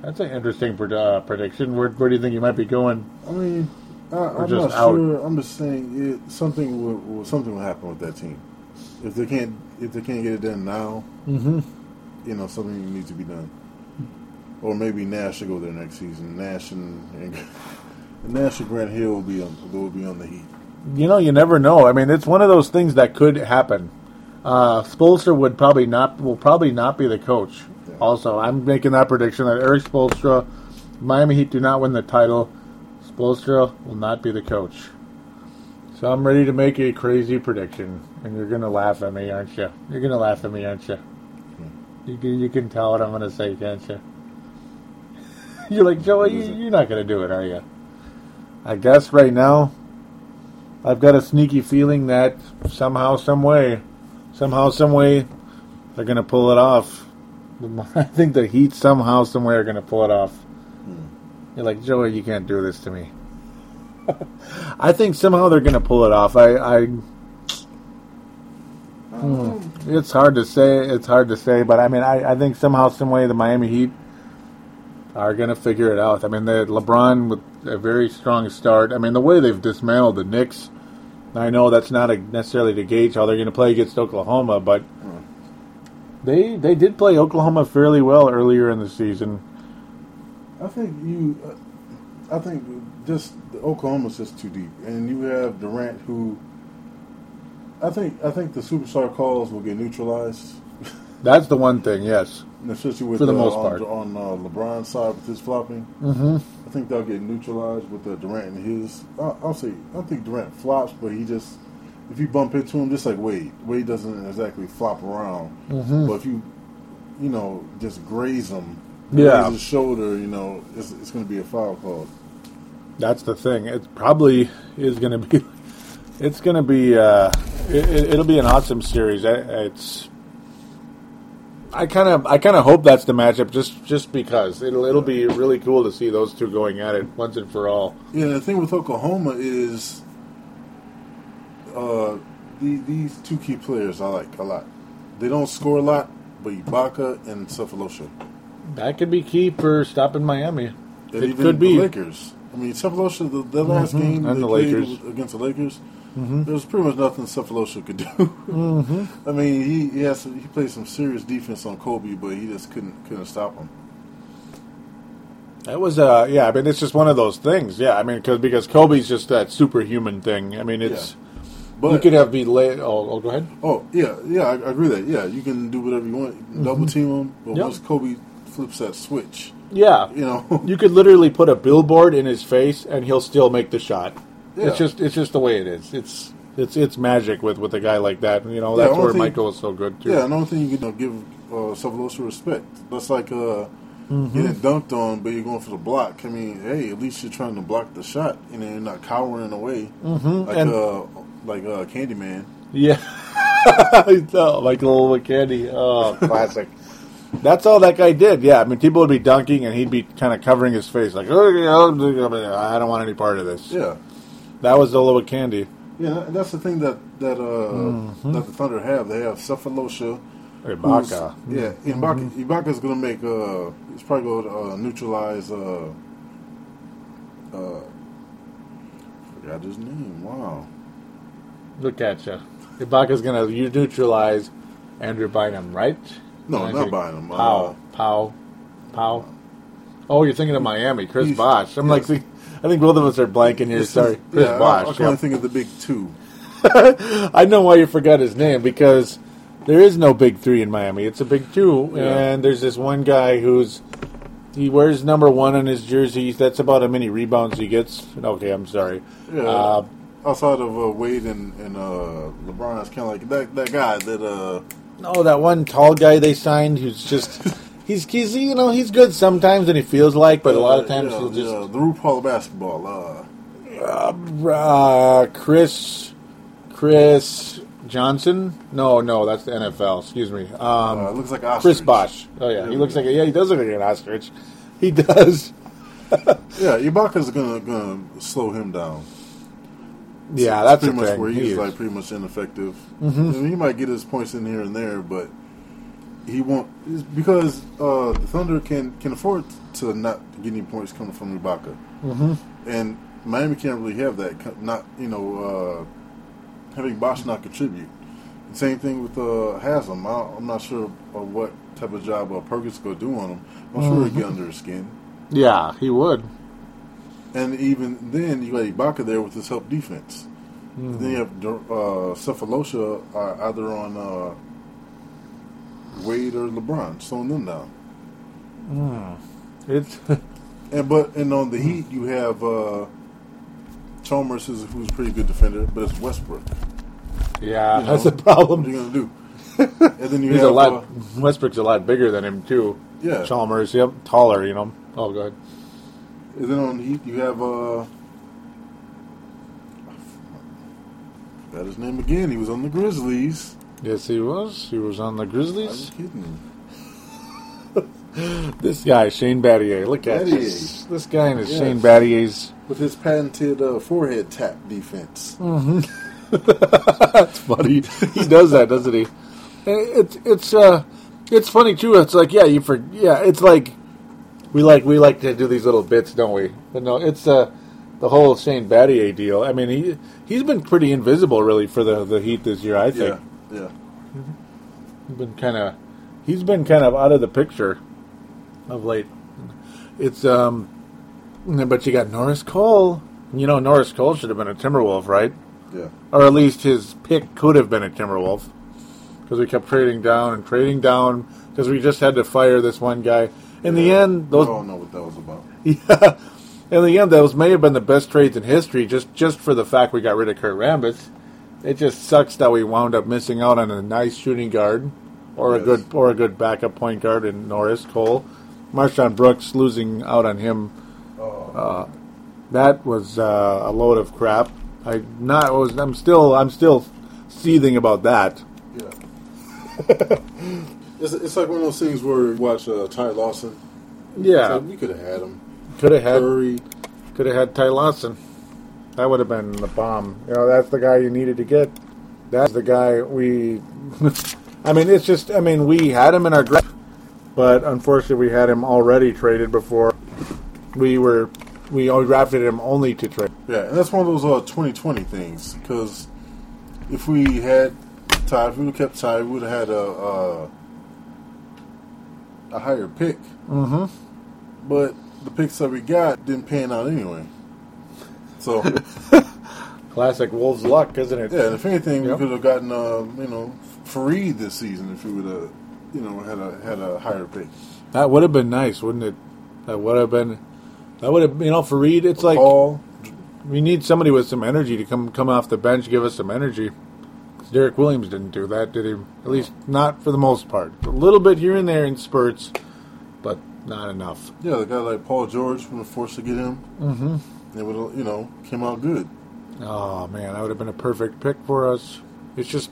That's an interesting pred- uh, prediction. Where, where do you think you might be going? I mean, I, I'm just not out. sure. I'm just saying it, something will, will something will happen with that team. If they can't if they can't get it done now, Mm-hmm. you know something needs to be done. Or maybe Nash should go there next season. Nash and, and, and Nash and Grant Hill will be on will be on the Heat. You know, you never know. I mean, it's one of those things that could happen. Uh, Spoelstra would probably not will probably not be the coach. Also, I'm making that prediction that Erik Spoelstra, Miami Heat do not win the title. Spolstra will not be the coach. So I'm ready to make a crazy prediction, and you're gonna laugh at me, aren't you? You're gonna laugh at me, aren't you? Hmm. You can, you can tell what I'm gonna say, can't you? You're like Joey. You, you're not gonna do it, are you? I guess right now, I've got a sneaky feeling that somehow, some way, somehow, some way, they're gonna pull it off. I think the Heat somehow, some way are gonna pull it off. You're like Joey. You can't do this to me. I think somehow they're gonna pull it off. I, I Hmm. It's hard to say. It's hard to say, but I mean, I, I think somehow, some way, the Miami Heat are going to figure it out. I mean, they LeBron with a very strong start. I mean, the way they've dismantled the Knicks. I know that's not a, necessarily to gauge how they're going to play against Oklahoma, but they they did play Oklahoma fairly well earlier in the season. I think you. Uh, I think just Oklahoma's just too deep, and you have Durant who. I think I think the superstar calls will get neutralized, That's the one thing. Yes. especially with For the uh, most on, part. on uh, LeBron's side with his flopping. Mm-hmm. I think they'll get neutralized with uh, Durant and his. I'll, I'll say I don't think Durant flops, but he just if you bump into him, just like Wade, Wade doesn't exactly flop around, Mhm. but if you you know just graze him, Yeah. graze his shoulder, you know it's, it's going to be a foul call. That's the thing. It probably is going to be. It's going to be. Uh, it, it'll be an awesome series. It's. I kind of, I kind of hope that's the matchup, just, just because it'll, it'll be really cool to see those two going at it once and for all. Yeah, the thing with Oklahoma is uh, the, these two key players I like a lot. They don't score a lot, but Ibaka and Sefolosha. That could be key for stopping Miami. And It even could be. the Lakers. I mean, Sefolosha, the, the last Mhm, game and they the played Lakers. against the Lakers, Mhm. there was pretty much nothing Sefolosha could do. Mm-hmm. I mean, he he, has, he played some serious defense on Kobe, but he just couldn't couldn't stop him. That was, uh, yeah. I mean, it's just one of those things. Yeah, I mean, because because Kobe's just that superhuman thing. I mean, it's But you could have be late. Oh, oh, go ahead. Oh yeah, yeah, I, I agree with that. Yeah, you can do whatever you want, double team him, but Mm-hmm. Yep. once Kobe flips that switch, Yeah, you know, You could literally put a billboard in his face, and he'll still make the shot. Yeah. It's just it's just the way it is. It's it's it's magic with with a guy like that. You know Yeah, that's where think- Michael is so good too. yeah. Another thing you can you know, give uh, Sefolosha respect. That's like uh, Mm-hmm. getting dunked on, but you're going for the block. I mean, hey, at least you're trying to block the shot, and then you're not cowering away Mhm, like and- uh, like uh, Candyman. Yeah. oh, Michael candy. Oh, classic. That's all that guy did. Yeah, I mean, people would be dunking, and he'd be kind of covering his face, like, "Oh, yeah, I don't want any part of this. Yeah, That was Olowokandi. yeah. and That's the thing that that uh, Mm-hmm. that the Thunder have. They have Sefolosha. Ibaka. Yeah, Ibaka. Ibaka's gonna make. Uh, he's probably gonna uh, neutralize. Uh, uh, forgot his name. Wow. Look at you. Ibaka's going to neutralize Andrew Bynum, right? No, And I not Bynum. Uh, Pow, Pow, Pow. Oh, you're thinking of Miami, Chris Bosh. I'm yes. like, I think both of us are blanking here. Sorry, Chris yeah, I, I Bosh. can only yeah. think of the big two. I know why you forgot his name because there is no big three in Miami. It's a big two, Yeah. and there's this one guy who's he wears number one on his jersey. That's about how many rebounds he gets. Okay, I'm sorry. Yeah. Uh, Outside of uh, Wade and, and uh, LeBron, it's kind of like that that guy that uh, no, that one tall guy they signed who's just he's he's you know he's good sometimes and he feels like, but a lot of times yeah, he'll just yeah, the RuPaul of basketball. Uh, uh, Chris Chris Johnson. No, no, that's the NFL. Excuse me. Um, uh, looks like ostrich. Chris Bosh. Oh yeah, he looks like a, yeah, he does look like an ostrich. He does. Yeah, Ibaka's gonna gonna slow him down. Yeah, that's pretty much thing. where he's is. like pretty much ineffective. I mean, he might get his points in here and there, but he won't because uh, the Thunder can can afford to not get any points coming from Ibaka, mm-hmm. and Miami can't really have that. Not you know uh, having Bosh not contribute. Same thing with uh, Haslem. I, I'm not sure what type of job uh, Perkins going do on him. I'm sure he'd get under his skin. yeah, he would. And even then, you got Ibaka there with his help defense. Then you have uh, Sefolosha uh, either on uh, Wade or LeBron, slowing them down. It's And but and on the Heat, you have uh, Chalmers, is, who's a pretty good defender, but it's Westbrook. yeah, You that's know, the problem. What are you gonna do? and then you He's have a lot. uh, Westbrook's a lot bigger than him too. Yeah. Chalmers. Yep, taller. You know. Oh, good. And then on Heat, you have uh, got his name again. He was on the Grizzlies. Yes, he was. He was on the Grizzlies. I was kidding. This guy, Shane Battier. Look at Battier. this. This guy and his Yes. Shane Battier's. with his patented uh, forehead tap defense. That's funny. he does that, doesn't he? It's it's uh it's funny too. It's like yeah, you for yeah. It's like we like we like to do these little bits, don't we? But no, it's uh the whole Shane Battier deal. I mean, he he's been pretty invisible really for the the Heat this year. I think Yeah, yeah. he's been kind of he's been kind of out of the picture of late. It's um, but you got Norris Cole. You know, Norris Cole should have been a Timberwolf, right? Yeah. or at least his pick could have been a Timberwolf because we kept trading down and trading down because we just had to fire this one guy. In the end, those we all know what that was about. yeah, in the end, those may have been the best trades in history just just for the fact we got rid of Kurt Rambis. It just sucks that we wound up missing out on a nice shooting guard or a good or a good backup point guard in Norris Cole. MarShon Brooks losing out on him Oh, that was uh, a load of crap. I not was I'm still I'm still seething about that. yeah. it's, it's like one of those things where you watch uh, Ty Lawson. Yeah, like, we could have had him. could have had Curry. could have had Ty Lawson. That would have been the bomb. You know, that's the guy you needed to get. That's the guy we. I mean, it's just. I mean, we had him in our draft, but unfortunately, we had him already traded before. We were we only drafted him only to trade. Yeah, and that's one of those uh, 2020 things. Because if we had Ty, if we would have kept Ty, we would have had a a, a higher pick. Mm-hmm. But the picks that we got didn't pan out anyway. So Classic Wolves luck, isn't it? yeah, and if anything, Yep. we could have gotten uh, you know Faried this season if we would have you know had a had a higher pick. That would have been nice, wouldn't it? That would have been. That would have, you know, for Reed, it's like Paul, we need somebody with some energy to come come off the bench, give us some energy. Derrick Williams didn't do that, did he? At least not for the most part. A little bit here and there in spurts, but not enough. yeah, the guy like Paul George from the force to get him. Mm-hmm. It would you know came out good. Oh man, that would have been a perfect pick for us. It's just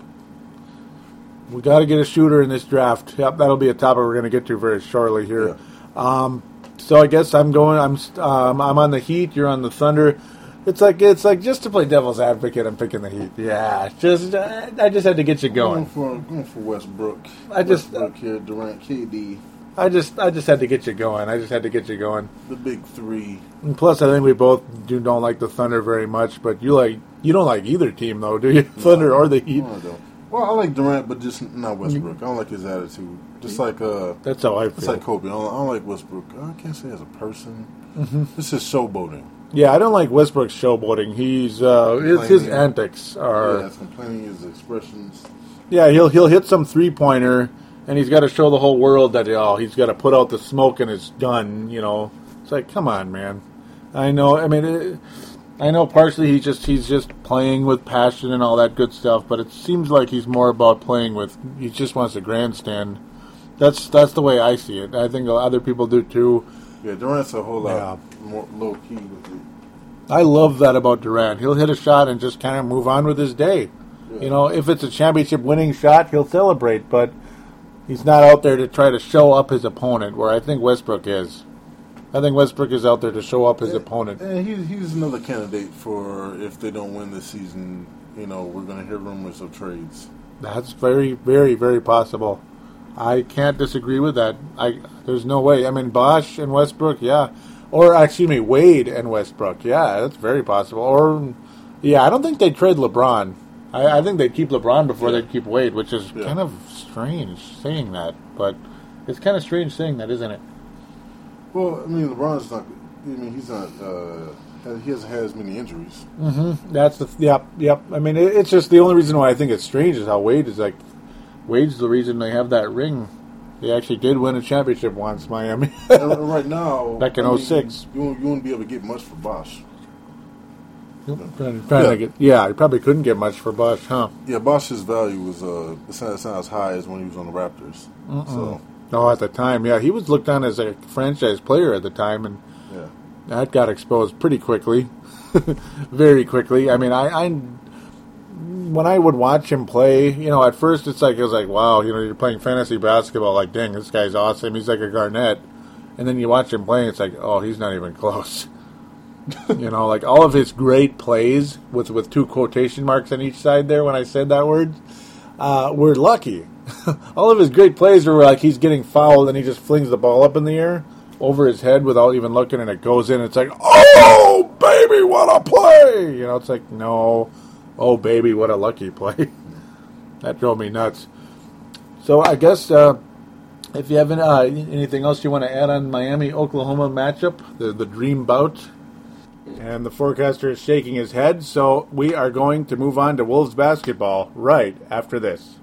we got to get a shooter in this draft. Yep, that'll be a topic we're going to get to very shortly here. Yeah. Um, so I guess I'm going. I'm um, I'm on the Heat. You're on the Thunder. It's like it's like just to play devil's advocate. I'm picking the Heat. Yeah, just I I just had to get you Going going. for going for Westbrook. I just- Westbrook here, Durant, KD. I just I just had to get you going. I just had to get you going. The big three. And plus, I think we both do don't like the Thunder very much. But you like you don't like either team though, do you? Thunder or the Heat? No, I don't. Well, I like Durant, but just not Westbrook. I don't like his attitude. Just like uh, That's how I feel. it's like Kobe. I don't, I don't like Westbrook. I can't say as a person. Mm-hmm. This is showboating. Yeah, I don't like Westbrook's showboating. He's uh, his, his antics are yeah, complaining. His expressions. Yeah, he'll he'll hit some three pointer, and he's got to show the whole world that oh he's got to put out the smoke and it's done. You know, it's like come on, man. I know. I mean, it, I know partially he's just he's just playing with passion and all that good stuff, but it seems like he's more about playing with. He just wants to grandstand. That's that's the way I see it. I think other people do too. Yeah, Durant's a whole lot Yeah. More low key with it. I love that about Durant. He'll hit a shot and just kind of move on with his day. Yeah. You know, if it's a championship winning shot, he'll celebrate, but he's not out there to try to show up his opponent, where I think Westbrook is. I think Westbrook is out there to show up his Yeah, opponent. And he's he's another candidate for if they don't win this season. You know, we're going to hear rumors of trades. That's very, very, very possible. I can't disagree with that. I there's no way. I mean, Bosh and Westbrook, yeah, or excuse me, Wade and Westbrook, yeah, that's very possible. Or yeah, I don't think they'd trade LeBron. I, I think they'd keep LeBron before Yeah. they'd keep Wade, which is Yeah. kind of strange saying that, but it's kind of strange saying that, isn't it? Well, I mean, LeBron's not. I mean, he's not. Uh, he hasn't had as many injuries. Mm-hmm. That's the yep, yep. I mean, it, it's just the only reason why I think it's strange is how Wade is like. Wade's the reason they have that ring. They actually did win a championship once, Miami. right now, Back in I mean, 06. you won't, you won't be able to get much for Bosh. Trying, trying Yeah. get, yeah, I probably couldn't get much for Bush, huh? Yeah, Bosh's value was uh, it's not, it's not as high as when he was on the Raptors. So Oh, at the time, yeah, he was looked on as a franchise player at the time, and yeah, that got exposed pretty quickly, very quickly. I mean, I, I, when I would watch him play, you know, at first it's like it was like, wow, you know, you're playing fantasy basketball, like, dang, this guy's awesome. He's like a Garnett, and then you watch him play, and it's like, oh, he's not even close. you know, like all of his great plays with with two quotation marks on each side there when I said that word, uh, we're lucky. all of his great plays were like he's getting fouled and he just flings the ball up in the air over his head without even looking, and it goes in. It's like, oh baby, what a play! You know, it's like no, oh baby, what a lucky play. that drove me nuts. So I guess uh, if you have uh, anything else you want to add on Miami Oklahoma matchup, the the dream bout. And the forecaster is shaking his head, so we are going to move on to Wolves basketball right after this.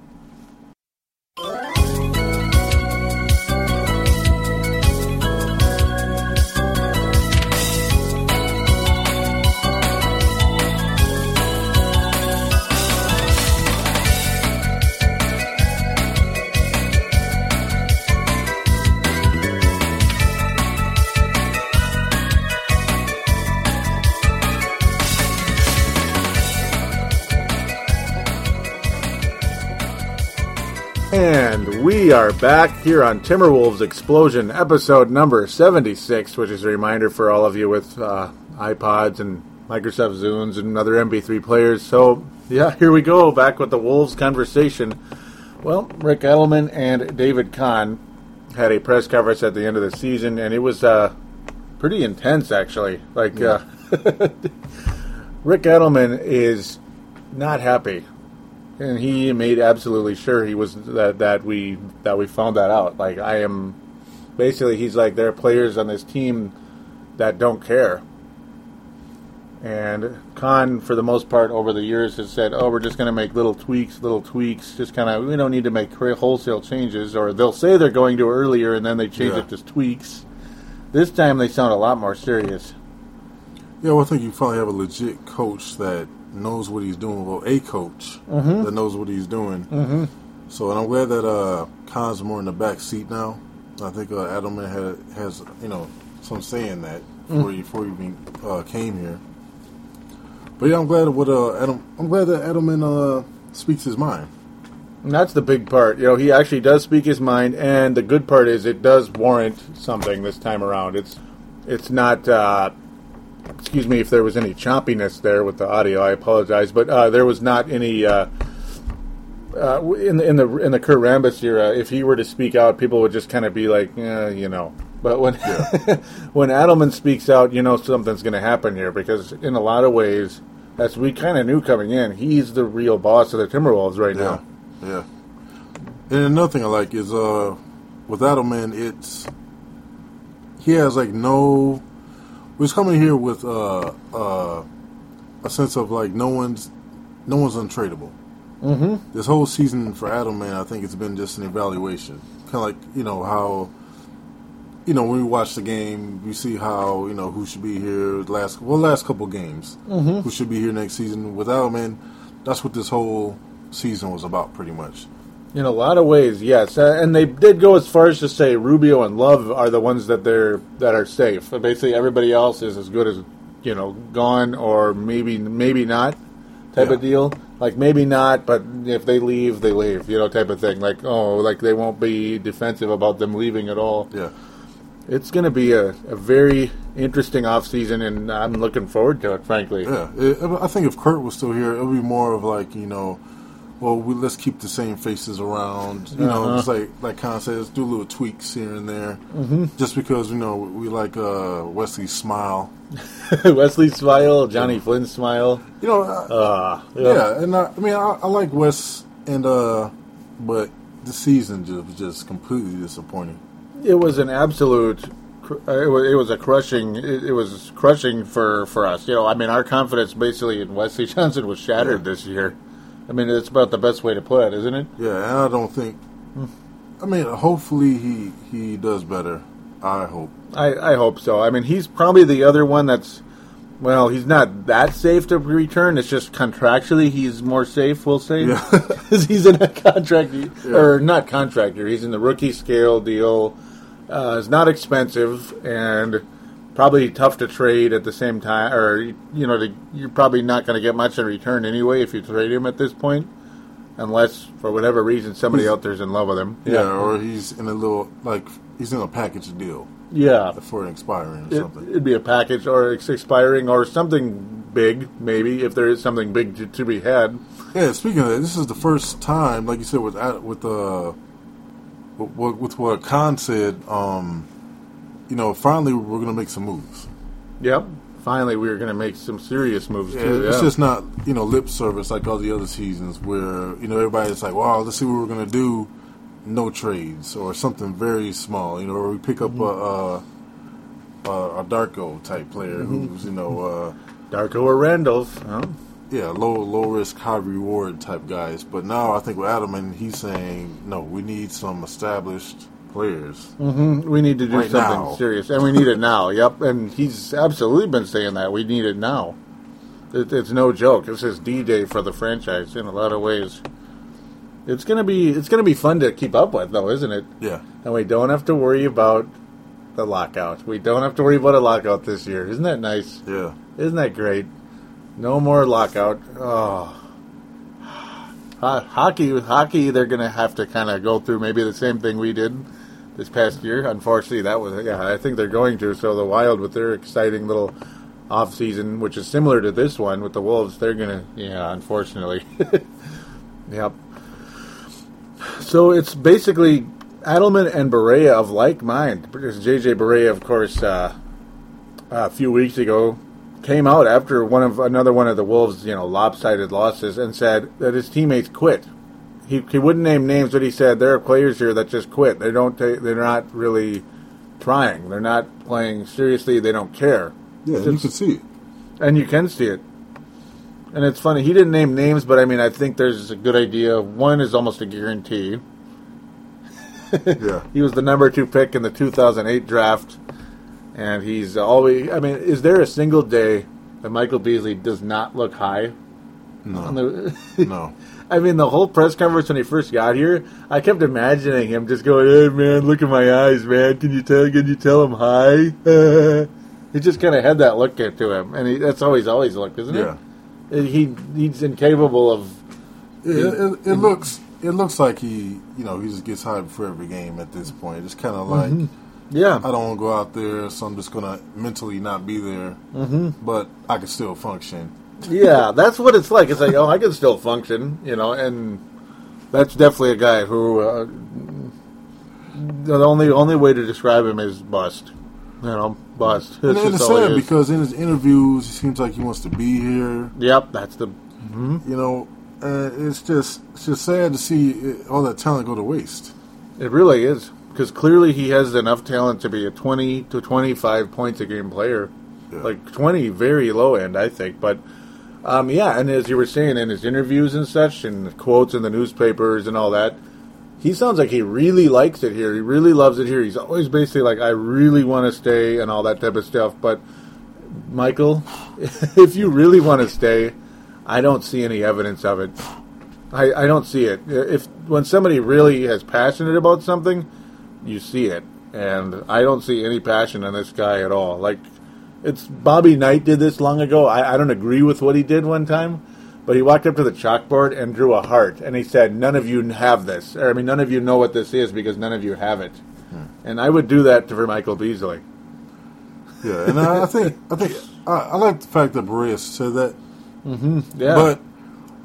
We are back here on Timberwolves Explosion, episode number 76, which is a reminder for all of you with uh, iPods and Microsoft Zunes and other MP3 players. So, yeah, here we go, back with the Wolves conversation. Well, Rick Adelman and David Kahn had a press conference at the end of the season, and it was uh, pretty intense, actually. Like, uh, Rick Adelman is not happy and he made absolutely sure he was that that we that we found that out. Like I am, basically, he's like there are players on this team that don't care. And Kahn, for the most part, over the years, has said, "Oh, we're just going to make little tweaks, little tweaks. Just kind of, we don't need to make wholesale changes." Or they'll say they're going to earlier, and then they change Yeah. it to tweaks. This time, they sound a lot more serious. yeah. Well, I think you finally have a legit coach that knows what he's doing. Well, a coach Mm-hmm. that knows what he's doing. Mm-hmm. So, and I'm glad that uh, Kahn's more in the back seat now. I think uh, Adelman had, has you know some say in that before he before he even uh, came here. But yeah, I'm glad what uh, Adam. I'm glad that Adelman uh, speaks his mind. And that's the big part. You know, he actually does speak his mind, and the good part is it does warrant something this time around. It's it's not. Excuse me if there was any choppiness there with the audio. I apologize, but uh, there was not any. Uh, uh, in the in the in the Kurt Rambis era, if he were to speak out, people would just kind of be like, eh, you know. But when when Adelman speaks out, you know something's going to happen here because in a lot of ways, as we kind of knew coming in, he's the real boss of the Timberwolves right Yeah, now. yeah. And another thing I like is uh, with Adelman, it's he has like no. He's coming here with uh, uh, a sense of like no one's no one's untradeable. Mm-hmm. This whole season for Adam, man, I think it's been just an evaluation, kind of like you know how. You know, when we watch the game, we see how you know who should be here last well last couple games, Mm-hmm. who should be here next season. With man, that's what this whole season was about, pretty much. In a lot of ways, yes, uh, and they did go as far as to say Rubio and Love are the ones that they're that are safe. But basically, everybody else is as good as you know gone or maybe maybe not type Yeah. of deal. Like maybe not, but if they leave, they leave. You know, type of thing. Like oh, like they won't be defensive about them leaving at all. Yeah. It's going to be a, a very interesting off season, and I'm looking forward to it. Frankly, Yeah, it, I think if Kurt was still here, it would be more of like you know, well, we, let's keep the same faces around. You know, Uh-huh. just like like Kahn says, do little tweaks here and there, mm-hmm. just because you know we like uh, Wesley's smile. Wesley smile, Johnny Flynn smile. You know, uh, Uh, yeah. and I, I mean, I, I like Wes, and uh, but the season just was just completely disappointing. It was an absolute. uh, It was, it was a crushing. It, it was crushing for, for us. You know, I mean, our confidence basically in Wesley Johnson was shattered Yeah. this year. I mean, it's about the best way to put it, isn't it? Yeah, I don't think. I mean, hopefully he he does better. I hope. I, I hope so. I mean, he's probably the other one that's. Well, he's not that safe to return. It's just contractually he's more safe. We'll say Yeah. 'Cause he's in a contract or not contractor. He's in the rookie scale deal. Uh, it's not expensive and probably tough to trade at the same time. Or you know, to, you're probably not going to get much in return anyway if you trade him at this point, unless for whatever reason somebody He's- out there's in love with him. Yeah, or he's in a little like he's in a package deal yeah. for an expiring or It, something. it'd be a package or it's expiring or something big, maybe if there is something big to, to be had. Yeah, speaking of that, this is the first time, like you said, with Ad- with uh, with, with what Kahn said. Um, you know, finally we're gonna make some moves. Yep. Finally, we are going to make some serious moves Yeah, too. it's yeah. just not you know lip service like all the other seasons where you know everybody's like, "Wow, let's see what we're gonna do." No trades or something very small, you know, or we pick up a, a, a a Darko type player who's you know. Uh, Darko or Randolph. Huh? yeah, low low risk, high reward type guys. But now I think with Adelman, he's saying no, we need some established players. Mm-hmm. We need to do Right something now. serious, and we need it now. Yep, and he's absolutely been saying that we need it now. It, it's no joke. This is D Day for the franchise in a lot of ways. It's gonna be it's gonna be fun to keep up with, though, isn't it? Yeah, And we don't have to worry about the lockout. We don't have to worry about a lockout this year. Isn't that nice? yeah, Isn't that great? No more lockout. Oh. Hockey, hockey. They're going to have to kind of go through maybe the same thing we did this past year. Unfortunately, that was yeah. I think they're going to. So the Wild, with their exciting little off season, which is similar to this one with the Wolves, they're to yeah. Unfortunately, yep. So it's basically Adelman and Barea of like mind. Because JJ Barea, of course, uh, a few weeks ago came out after one of another one of the Wolves, you know, lopsided losses, and said that his teammates quit. He, he wouldn't name names, but he said there are players here that just quit. They don't. ta- they're not really trying. They're not playing seriously. They don't care. yeah. You can see it. And you can see it. And it's funny. He didn't name names, but I mean, I think there's a good idea. One is almost a guarantee. Yeah, He was the number two pick in the 2008 draft, and he's always. I mean, is there a single day that Michael Beasley does not look high? No, the, no. I mean, the whole press conference when he first got here, I kept imagining him just going, "Hey man, look at my eyes, man. Can you tell? Can you tell I'm high?" he just kind of had that look to him, and he, that's how he's always looked, isn't Yeah, it? He he's incapable of. it, it, it looks it looks like he you know he just gets hyped for every game at this point. It's kind of like. Yeah, I don't want to go out there, so I'm just gonna mentally not be there. Mm-hmm. But I can still function. Yeah, that's what it's like. It's like, oh, I can still function, you know, and that's definitely a guy who uh, the only only way to describe him is bust. You know, bust. That's and it's sad because in his interviews, he seems like he wants to be here. Yep, that's the. You know, uh, it's just it's just sad to see it, all that talent go to waste. It really is because clearly he has enough talent to be a twenty to twenty-five points a game player, Yeah. like twenty, very low end, I think. But um, yeah, and as you were saying in his interviews and such, and quotes in the newspapers and all that, he sounds like he really likes it here. He really loves it here. He's always basically like, I really want to stay and all that type of stuff. But Michael, if you really want to stay, I don't see any evidence of it. I, I don't see it. If when somebody really is passionate about something, you see it, and I don't see any passion in this guy at all. Like it's Bobby Knight did this long ago. I, I don't agree with what he did one time, but he walked up to the chalkboard and drew a heart, and he said, "None of you have this, or I mean, none of you know what this is because none of you have it." Hmm. And I would do that to for Michael Beasley. Yeah, and I, I think I think I, I like the fact that Barea said that, mm-hmm. Yeah, but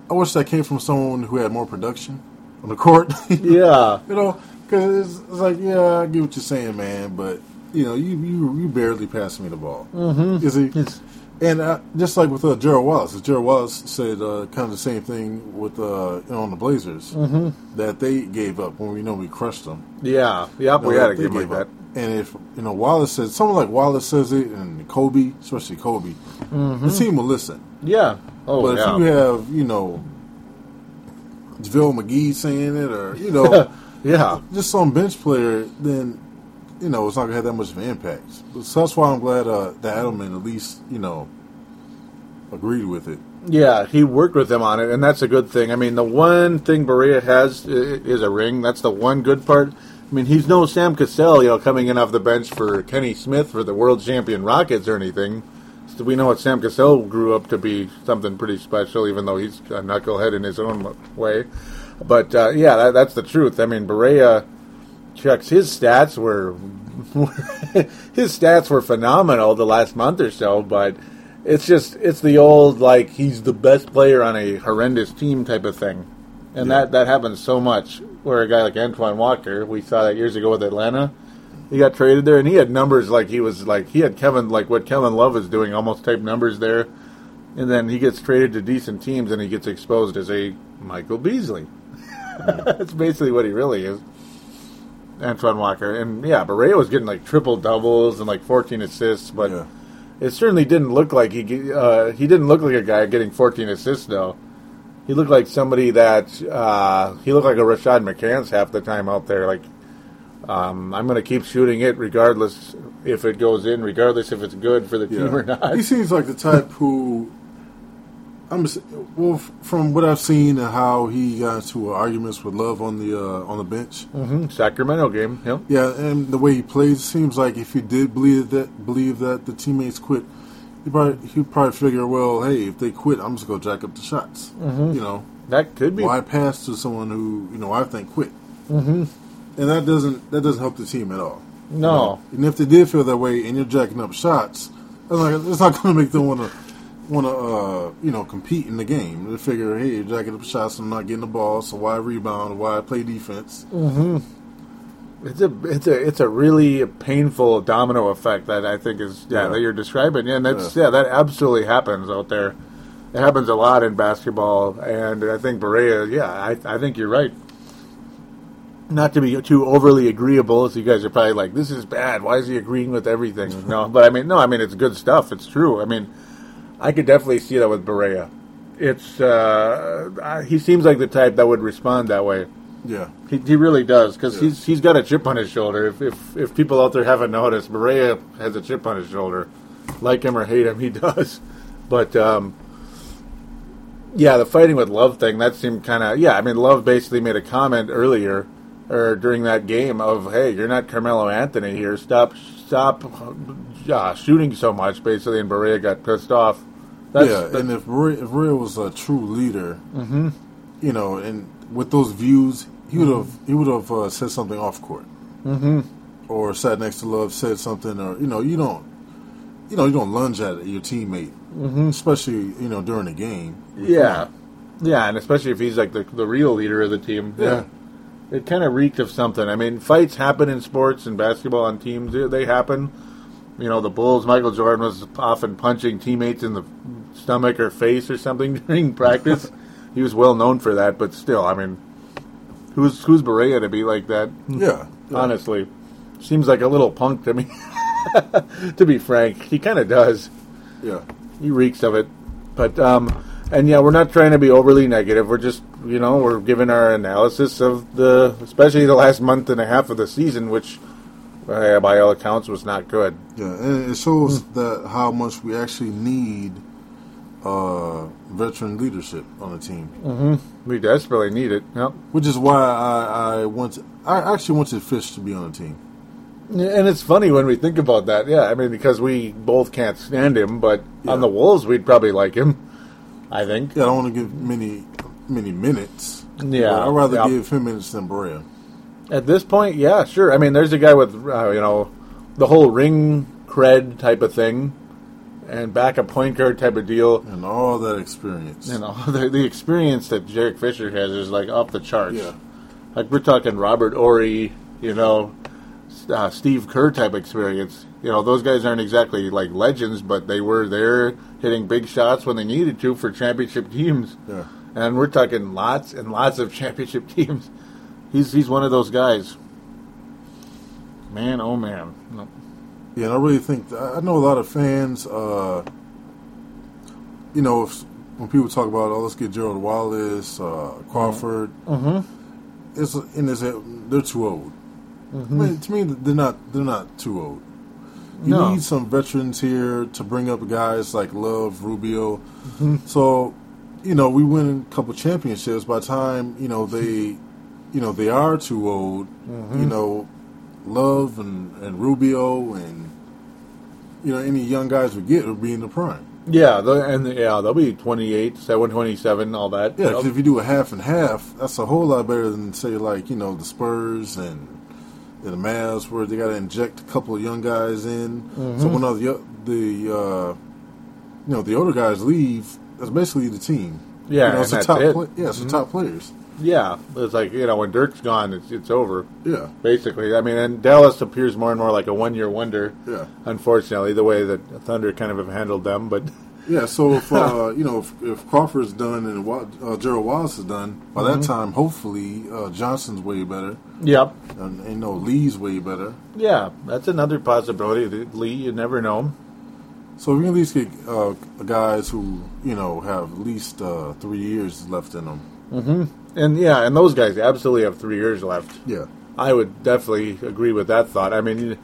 I wish that came from someone who had more production on the court. yeah, you know, because it's, it's like, yeah, I get what you're saying, man, but you know, you you, you barely pass me the ball. Mm-hmm. You see, It's- and uh, just like with uh, Gerald Wallace, Gerald Wallace said uh, kind of the same thing with uh, on the Blazers mm-hmm. that they gave up when we know we crushed them. yeah, yep. No, we had a game like that. up. And if you know Wallace says someone like Wallace says it, and Kobe, especially Kobe, the team will listen. Yeah. Oh, But yeah. if you have you know JaVale McGee saying it, or you know yeah. just some bench player, then you know it's not gonna have that much of an impact. So that's why I'm glad uh, that Adelman at least you know agreed with it. Yeah, he worked with them on it, and that's a good thing. I mean, the one thing Barea has is a ring. That's the one good part. I mean, he's no Sam Cassell, you know, coming in off the bench for Kenny Smith for the world champion Rockets or anything. So we know what Sam Cassell grew up to be something pretty special, even though he's a knucklehead in his own way. But uh, yeah, that, that's the truth. I mean, Barea checks his stats were his stats were phenomenal the last month or so, but it's just it's the old like he's the best player on a horrendous team type of thing, and Yeah. that that happens so much. Where a guy like Antoine Walker, we saw that years ago with Atlanta, he got traded there, and he had numbers like he was like he had Kevin like what Kevin Love is doing, almost type numbers there, and then he gets traded to decent teams, and he gets exposed as a Michael Beasley. Mm-hmm. That's basically what he really is. Antoine Walker. And yeah, Barea was getting like triple doubles and like 14 assists, but Yeah. it certainly didn't look like he uh, he didn't look like a guy getting 14 assists though. He looked like somebody that uh, he looked like a Rashad McCants half the time out there. Like um, I'm going to keep shooting it regardless if it goes in, regardless if it's good for the team or not. He seems like the type who I'm well from what I've seen and how he got into arguments with Love on the uh, on the bench. hmm Sacramento game. Yep. Yeah, and the way he plays it seems like if he did believe that believe that the teammates quit, he probably he'd probably figure, well, hey, if they quit, I'm just gonna jack up the shots. You know, That could be. why pass to someone who you know I think quit? Mm-hmm. And that doesn't that doesn't help the team at all. No. And if they did feel that way, and you're jacking up shots, that's not, it's not going to make them want to want to uh, you know compete in the game. They figure, hey, jacking up shots, I'm not getting the ball, so why rebound? Why play defense? It's a it's a it's a really painful domino effect that I think is yeah, Yeah. that you're describing. Yeah, and that's yeah. that absolutely happens out there. It happens a lot in basketball, and I think Barea. Yeah, I I think you're right. Not to be too overly agreeable, so you guys are probably like, "This is bad. Why is he agreeing with everything?" no, but I mean, no, I mean it's good stuff. It's true. I mean, I could definitely see that with Barea. It's uh, he seems like the type that would respond that way. Yeah, He, he really does because Yeah. he's he's got a chip on his shoulder. If, if if people out there haven't noticed, Barea has a chip on his shoulder. Like him or hate him, he does. But um, yeah, the fighting with Love thing that seemed kind of yeah. I mean, Love basically made a comment earlier or during that game of hey, you're not Carmelo Anthony here. Stop stop uh, shooting so much. Basically, and Barea got pissed off. That's, yeah. and if Ray, if was a true leader, you know, and with those views, he would have he would have uh, said something off court, mm-hmm. or sat next to Love, said something, or you know, you don't, you know, you don't lunge at your teammate, mm-hmm. especially you know during the game. Yeah. Yeah, and especially if he's like the the real leader of the team. Yeah. It kind of reeked of something. I mean, fights happen in sports and basketball on teams. They happen. You know, the Bulls, Michael Jordan was often punching teammates in the stomach or face or something during practice. he was well known for that, but still, I mean, who's who's Barea to be like that? Yeah. yeah. Honestly, seems like a little punk to me. to be frank, he kind of does. Yeah. He reeks of it. But um, and yeah, we're not trying to be overly negative. We're just you know we're giving our analysis of the especially the last month and a half of the season, which uh, by all accounts was not good. Yeah, and it shows that how much we actually need uh, veteran leadership on the team. Mm-hmm. We desperately need it. Yep. Which is why I, I want I actually wanted Fish to be on the team. And it's funny when we think about that. Yeah, I mean because we both can't stand him, but Yeah. on the Wolves we'd probably like him. I think. Yeah, I don't want to give many many minutes. Yeah, I'd rather yeah. give him minutes than Barea. At this point, yeah, sure. I mean, there's a guy with uh, you know the whole ring cred type of thing, and backup point guard type of deal. And all that experience. You know, the, the experience that Derek Fisher has is like off the charts. Yeah. Like we're talking Robert Horry, you know, uh, Steve Kerr type experience. You know, those guys aren't exactly like legends, but they were there hitting big shots when they needed to for championship teams. Yeah. And we're talking lots and lots of championship teams. He's he's one of those guys. Man, oh man. No. Yeah, and I really think I I know a lot of fans. Uh, you know, if, when people talk about, oh, let's get Gerald Wallace, uh, Crawford, Mm-hmm. it's and it's they're too old. Mm-hmm. I mean, to me, they're not. They're not too old. You No. need some veterans here to bring up guys like Love, Rubio. Mm-hmm. So, you know, we win a couple championships. By the time you know they, you know, they are too old. Mm-hmm. You know, Love and, and Rubio and you know any young guys we get will be in the prime. Yeah, the, and yeah, they'll be 28, 7, 27, all that. Yeah, if you do a half and half, that's a whole lot better than say like you know the Spurs and, and the Mavs where they got to inject a couple of young guys in. Mm-hmm. So when all the the uh, you know the older guys leave, that's basically the team. Yeah, you know, it's the top. it. Mm-hmm. Play- yeah, it's the top players. Yeah, it's like you know when Dirk's gone, it's it's over. Yeah, Basically, I mean, and Dallas appears more and more like a one-year wonder. Yeah. Unfortunately, the way that Thunder kind of have handled them, but yeah. So if uh, you know if, if Crawford's done and uh, Gerald Wallace is done, by Mm-hmm. that time hopefully uh, Johnson's way better yep, and, and you know Lee's way better. yeah, that's another possibility. Lee, you never know. So we can at least get uh, guys who you know have at least uh, three years left in them. And yeah, and those guys absolutely have three years left. Yeah, I would definitely agree with that thought. I mean,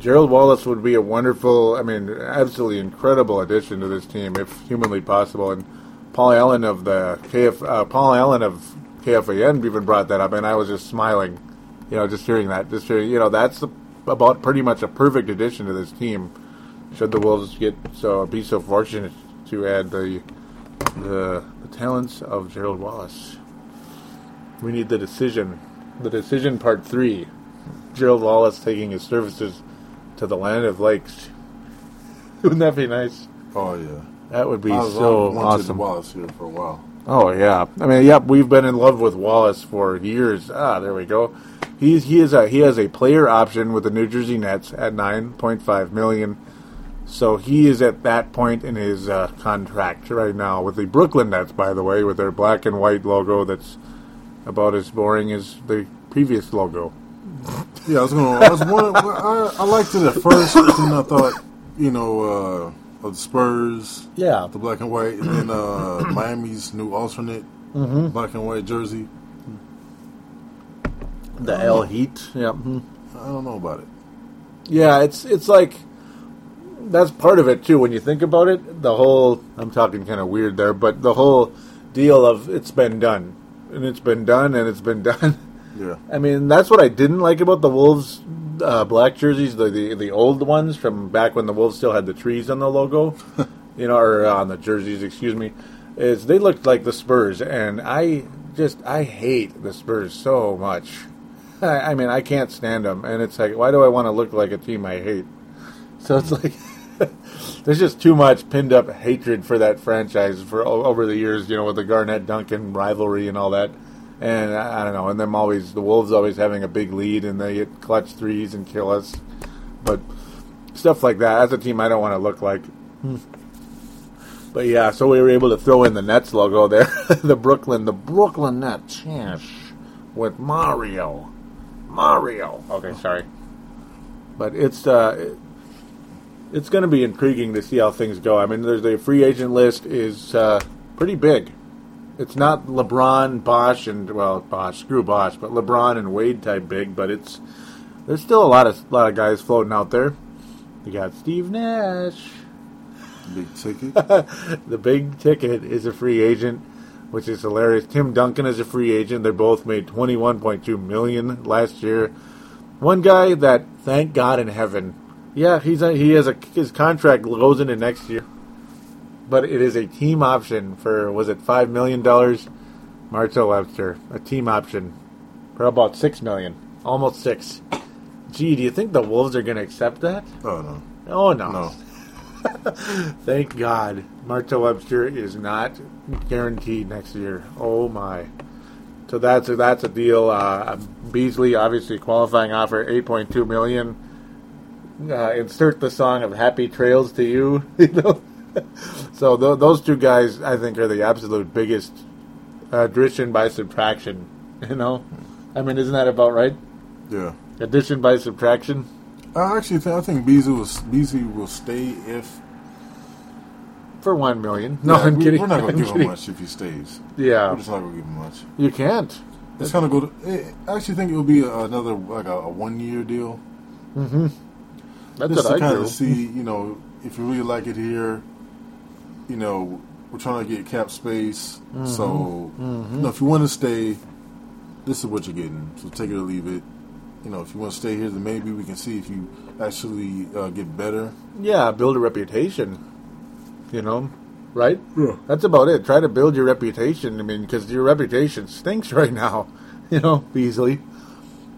Gerald Wallace would be a wonderful, I mean, absolutely incredible addition to this team if humanly possible. And Paul Allen of the KF, uh, Paul Allen of KFAN even brought that up, and I was just smiling, you know, just hearing that, just hearing, you know, that's about pretty much a perfect addition to this team. Should the Wolves get so be so fortunate to add the the, the talents of Gerald Wallace. We need the decision. The decision part three. Gerald Wallace taking his services to the land of lakes. Wouldn't that be nice? oh yeah. That would be I was so awesome. Wallace here for a while. Oh yeah. I mean, yep, we've been in love with Wallace for years. Ah, there we go. He's he is a he has a player option with the New Jersey Nets at nine point five million. So he is at that point in his uh, contract right now with the Brooklyn Nets, by the way, with their black and white logo that's about as boring as the previous logo. Yeah, I was gonna. I was wondering. I, I liked it at first, but then I thought, you know, uh, of the Spurs, Yeah, the black and white, and then uh, Miami's new alternate Mm-hmm. black and white jersey. the L Heat. Yeah. mhm. I don't know about it. Yeah, it's it's like that's part of it too. When you think about it, the whole I'm talking kind of weird there, but the whole deal of it's been done and it's been done and it's been done. Yeah, I mean, that's what I didn't like about the Wolves uh, black jerseys, the, the the old ones from back when the Wolves still had the trees on the logo, you know, or uh, on the jerseys. Excuse me, is they looked like the Spurs, and I just I hate the Spurs so much. I, I mean, I can't stand them, and it's like, why do I want to look like a team I hate? So it's like, there's just too much pinned up hatred for that franchise for over the years. You know, with the Garnett Duncan rivalry and all that. And I, I don't know. And them always the Wolves always having a big lead and they hit clutch threes and kill us. But stuff like that. As a team, I don't want to look like. But yeah, so we were able to throw in the Nets logo there, the Brooklyn, the Brooklyn Nets, yes, with Mario, Mario. Okay, sorry, but it's uh, it's going to be intriguing to see how things go. I mean, there's the free agent list is uh, pretty big. It's not LeBron, Bosh, and well, Bosh, screw Bosh, but LeBron and Wade type big. But it's there's still a lot of lot of guys floating out there. You got Steve Nash. Big ticket. the big ticket is a free agent, which is hilarious. Tim Duncan is a free agent. They both made twenty one point two million last year. One guy that, thank God in heaven, yeah, he's a, he has a his contract goes into next year, but it is a team option for was it five million dollars? Martell Webster, a team option for about six million, almost six. Gee, do you think the Wolves are going to accept that? Oh no. Oh no. No. Thank God, Martell Webster is not guaranteed next year. Oh my! So that's a, that's a deal. Uh, Beasley obviously qualifying offer eight point two million. Uh, insert the song of "Happy Trails to You." You know. so th- those two guys, I think, are the absolute biggest addition by subtraction. You know, I mean, isn't that about right? Yeah. Addition by subtraction. I actually think I think Beasley will Beasley will stay if. For one million. No, Yeah, I'm we, kidding. We're not going to give him much if he stays. Yeah. We're just not going to give him much. You can't. It's going to go. To, eh, I actually think it will be another like a, a one year deal. That's just what to I kind do. of see, you know, if you really like it here, you know, we're trying to get cap space. Mm-hmm. So, you know, if you want to stay, this is what you're getting. So take it or leave it. You know, if you want to stay here, then maybe we can see if you actually uh, get better. Yeah, build a reputation. You know, right? Yeah. That's about it. Try to build your reputation. I mean, because your reputation stinks right now. You know, Beasley.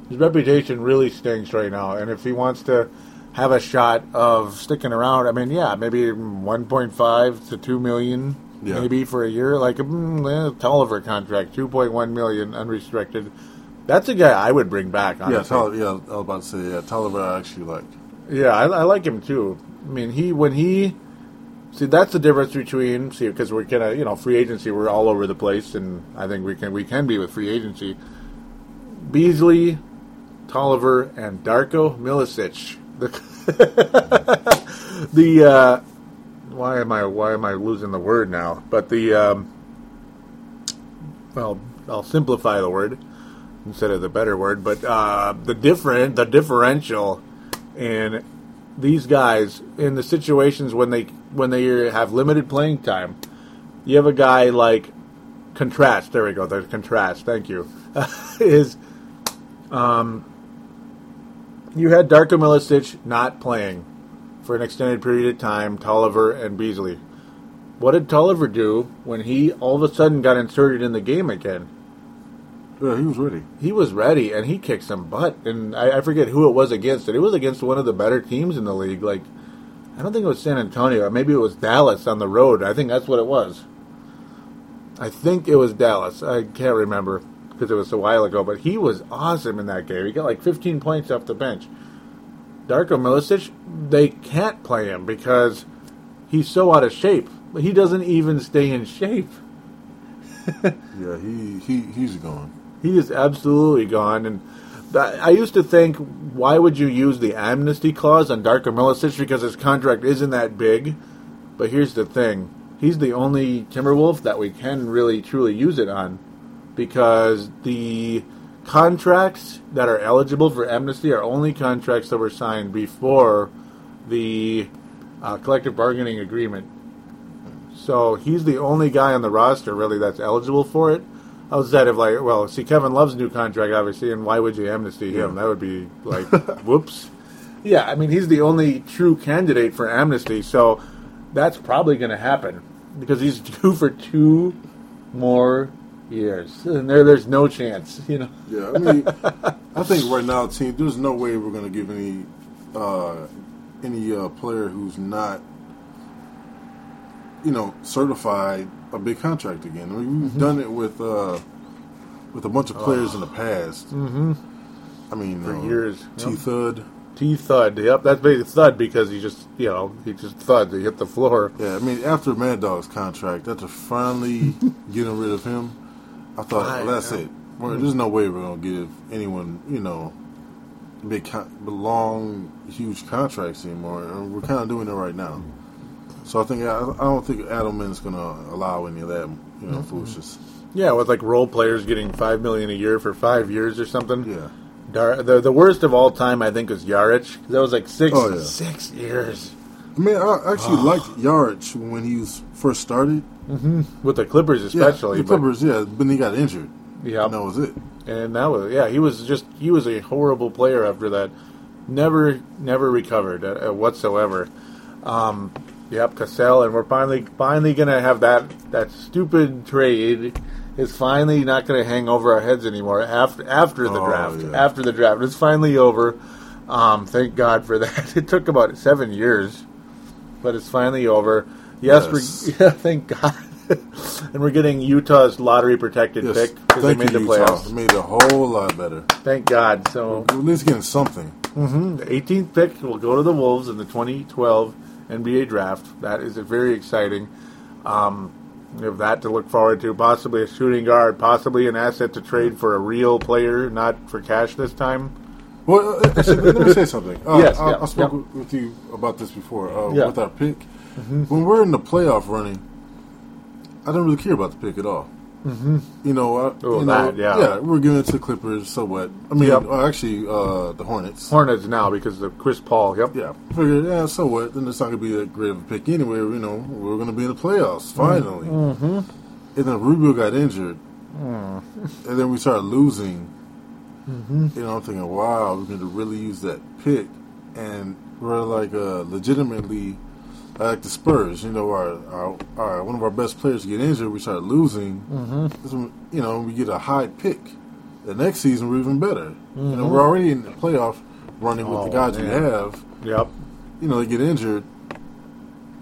His reputation really stinks right now. And if he wants to have a shot of sticking around, I mean, yeah, maybe 1.5 to 2 million, Yeah. maybe for a year. Like a mm, eh, Tolliver contract, 2.1 million unrestricted. That's a guy I would bring back. Honestly. Yeah, Tolliver, yeah, I was about to say, yeah, Tolliver I actually like. Yeah, I, I like him too. I mean, he when he see that's the difference between see because we're kind of you know free agency we're all over the place, and I think we can we can be with free agency. Beasley, Tolliver, and Darko Milicic. The the uh, why am I why am I losing the word now? But the um, well, I'll simplify the word instead of the better word. But uh, the different the differential in these guys in the situations when they when they have limited playing time, you have a guy like contrast. There we go. There's contrast. Thank you. is um, you had Darko Milicic not playing for an extended period of time. Tolliver and Beasley. What did Tolliver do when he all of a sudden got inserted in the game again? Yeah, he was ready. he was ready and he kicked some butt. And I, I forget who it was against. It. it was against one of the better teams in the league. Like I don't think it was San Antonio. Maybe it was Dallas on the road. I think that's what it was. I think it was Dallas. I can't remember because it was a while ago. But he was awesome in that game. He got like 15 points off the bench. Darko Milicic, they can't play him because he's so out of shape. He doesn't even stay in shape. Yeah, he he he's gone. He is absolutely gone. And I used to think, why would you use the amnesty clause on Darko Milicic because his contract isn't that big? But here's the thing: he's the only Timberwolf that we can really truly use it on, because the contracts that are eligible for amnesty are only contracts that were signed before the uh, collective bargaining agreement. So he's the only guy on the roster really that's eligible for it. Outside of like, well, see, Kevin Love's new contract, obviously, and why would you amnesty him? That would be like, whoops. Yeah, I mean, he's the only true candidate for amnesty, so that's probably going to happen because he's due for two more years, and there, there's no chance, you know. Yeah, I mean, I think right now, team, there's no way we're going to give any uh, any uh, player who's not, you know, certified a big contract again. I mean, we've Mm-hmm. done it with uh, with a bunch of players in the past. Mm-hmm. I mean, For uh, years, T yep. Thud. T thud. Yep, that's basically thud because he just you know he just thud. He hit the floor. Yeah, I mean, after Mad Dog's contract, after finally getting rid of him, I thought, Right, well, that's yeah. it. Well, there's no way we're gonna give anyone, you know, big, con- long, huge contracts anymore. We're kind of doing it right now. So I think I, I don't think Adelman's gonna allow any of that, you Mm-hmm. know, foolishness. Yeah, with like role players getting five million a year for five years or something. Yeah, Dar- the the worst of all time, I think, was Jaric. That was like six Oh, yeah. six years I mean, I actually liked Jaric when he was first started. With the Clippers, especially. yeah, the Clippers, yeah, but he got injured. Yeah, And that was it. and that was yeah. He was just he was a horrible player after that. Never never recovered uh, uh, whatsoever. Um, yep, Cassell, and we're finally finally gonna have that that stupid trade is finally not gonna hang over our heads anymore after after the Oh, draft. yeah. After the draft, it's finally over. Um, thank God for that. It took about seven years, but it's finally over. Yes, Yes. yeah, thank God. and we're getting Utah's lottery protected Yes, pick because they made you, the Utah. playoffs. It made a whole lot better. Thank God. So We're at least getting something. mhm, the 18th pick will go to the Wolves in the 2012 NBA draft. That is a very exciting. Um, we have that to look forward to. Possibly a shooting guard, possibly an asset to trade for a real player, not for cash this time. Well, uh, let me say something. Uh, Yes, I, yeah, I spoke yeah. with- with you about this before. Uh, Yeah. With our pick, when we're in the playoff running, I don't really care about the pick at all. Mm-hmm. You know, I, Oh, you know, that, yeah. we're giving it to the Clippers. So what? I mean, Yep. uh, actually, uh, the Hornets. Hornets now because of Chris Paul. Yep. yeah, figured, yeah. So what? Then it's not gonna be that great of a pick anyway. You know, we're gonna be in the playoffs finally. Mm-hmm. And then Rubio got injured, Mm. and then we started losing. Mm-hmm. You know, I'm thinking, wow, we're going to really use that pick, and we're like uh, legitimately like the Spurs. You know, our, our our one of our best players get injured, we start losing. Mm-hmm. You know, we get a high pick. The next season, we're even better. You know, we're already in the playoff running with the Mm-hmm. Oh, guys we have. Yep. You know, they get injured.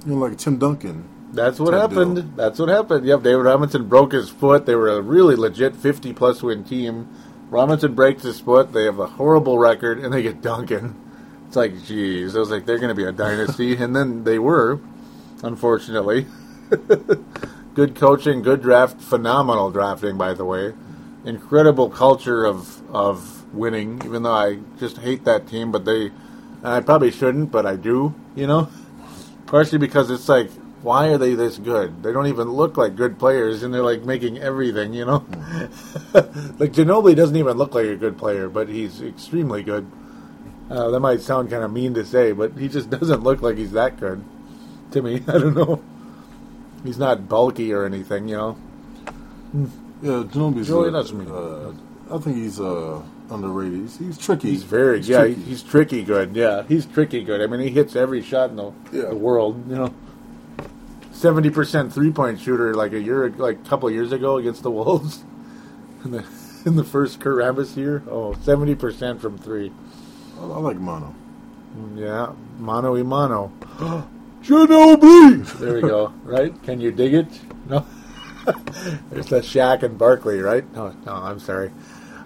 You know, like Tim Duncan. That's what happened. deal. That's what happened. Yep, David Robinson broke his foot. They were a really legit 50 plus win team. Robinson breaks his foot. They have a horrible record, and they get Duncan. It's like, geez. I was like, they're going to be a dynasty. and then they were, unfortunately. good coaching, good draft, phenomenal drafting, by the way. Incredible culture of, of winning, even though I just hate that team, but they. I probably shouldn't, but I do, you know? Partially because it's like, why are they this good? They don't even look like good players, and they're like making everything, you know. like Ginobili doesn't even look like a good player, but he's extremely good. Uh, that might sound kind of mean to say, but he just doesn't look like he's that good to me. I don't know. He's not bulky or anything, you know. Yeah, Joey, uh, that's me. Uh, I think he's uh, underrated. He's, he's tricky. He's very He's yeah. tricky. He's tricky good. Yeah, he's tricky good. I mean, he hits every shot in the, Yeah. the world. You know, seventy percent three point shooter like a year, like a couple years ago against the Wolves in the in the first Kurt Rambis year. Oh, 70 percent from three. I, like Mono. Yeah, mano y mano. Ginobili. There we go. Right? Can you dig it? No. There's that Shaq and Barkley, right? No, no. I'm sorry.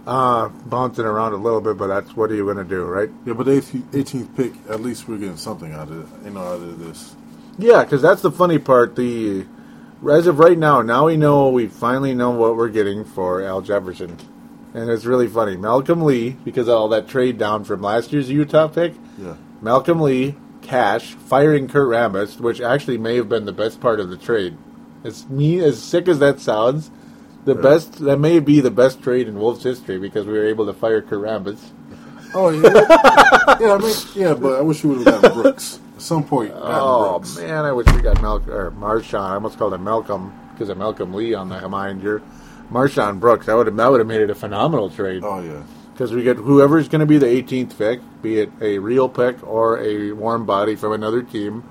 Uh, bouncing around a little bit, but that's what are you going to do, right? Yeah, but the 18th pick, at least we're getting something out of it. You know, out of this. Yeah, because that's the funny part. The as of right now, now we know we finally know what we're getting for Al Jefferson, and it's really funny. Malcolm Lee, because of all that trade down from last year's Utah pick, Yeah. Malcolm Lee, cash, firing Kurt Rambis, which actually may have been the best part of the trade. As me as sick as that sounds, the Yeah. best that may be the best trade in Wolves history because we were able to fire Kurt Rambis. Oh yeah. yeah, I mean, yeah, but I wish we would have gotten Brooks at some point. Oh Brooks. man, I wish we got Malcolm or MarShon. I almost called him Malcolm because of Malcolm Lee on the mind here. MarShon Brooks. That would have that would have made it a phenomenal trade Oh yeah. because we get whoever's going to be the 18th pick, be it a real pick or a warm body from another team,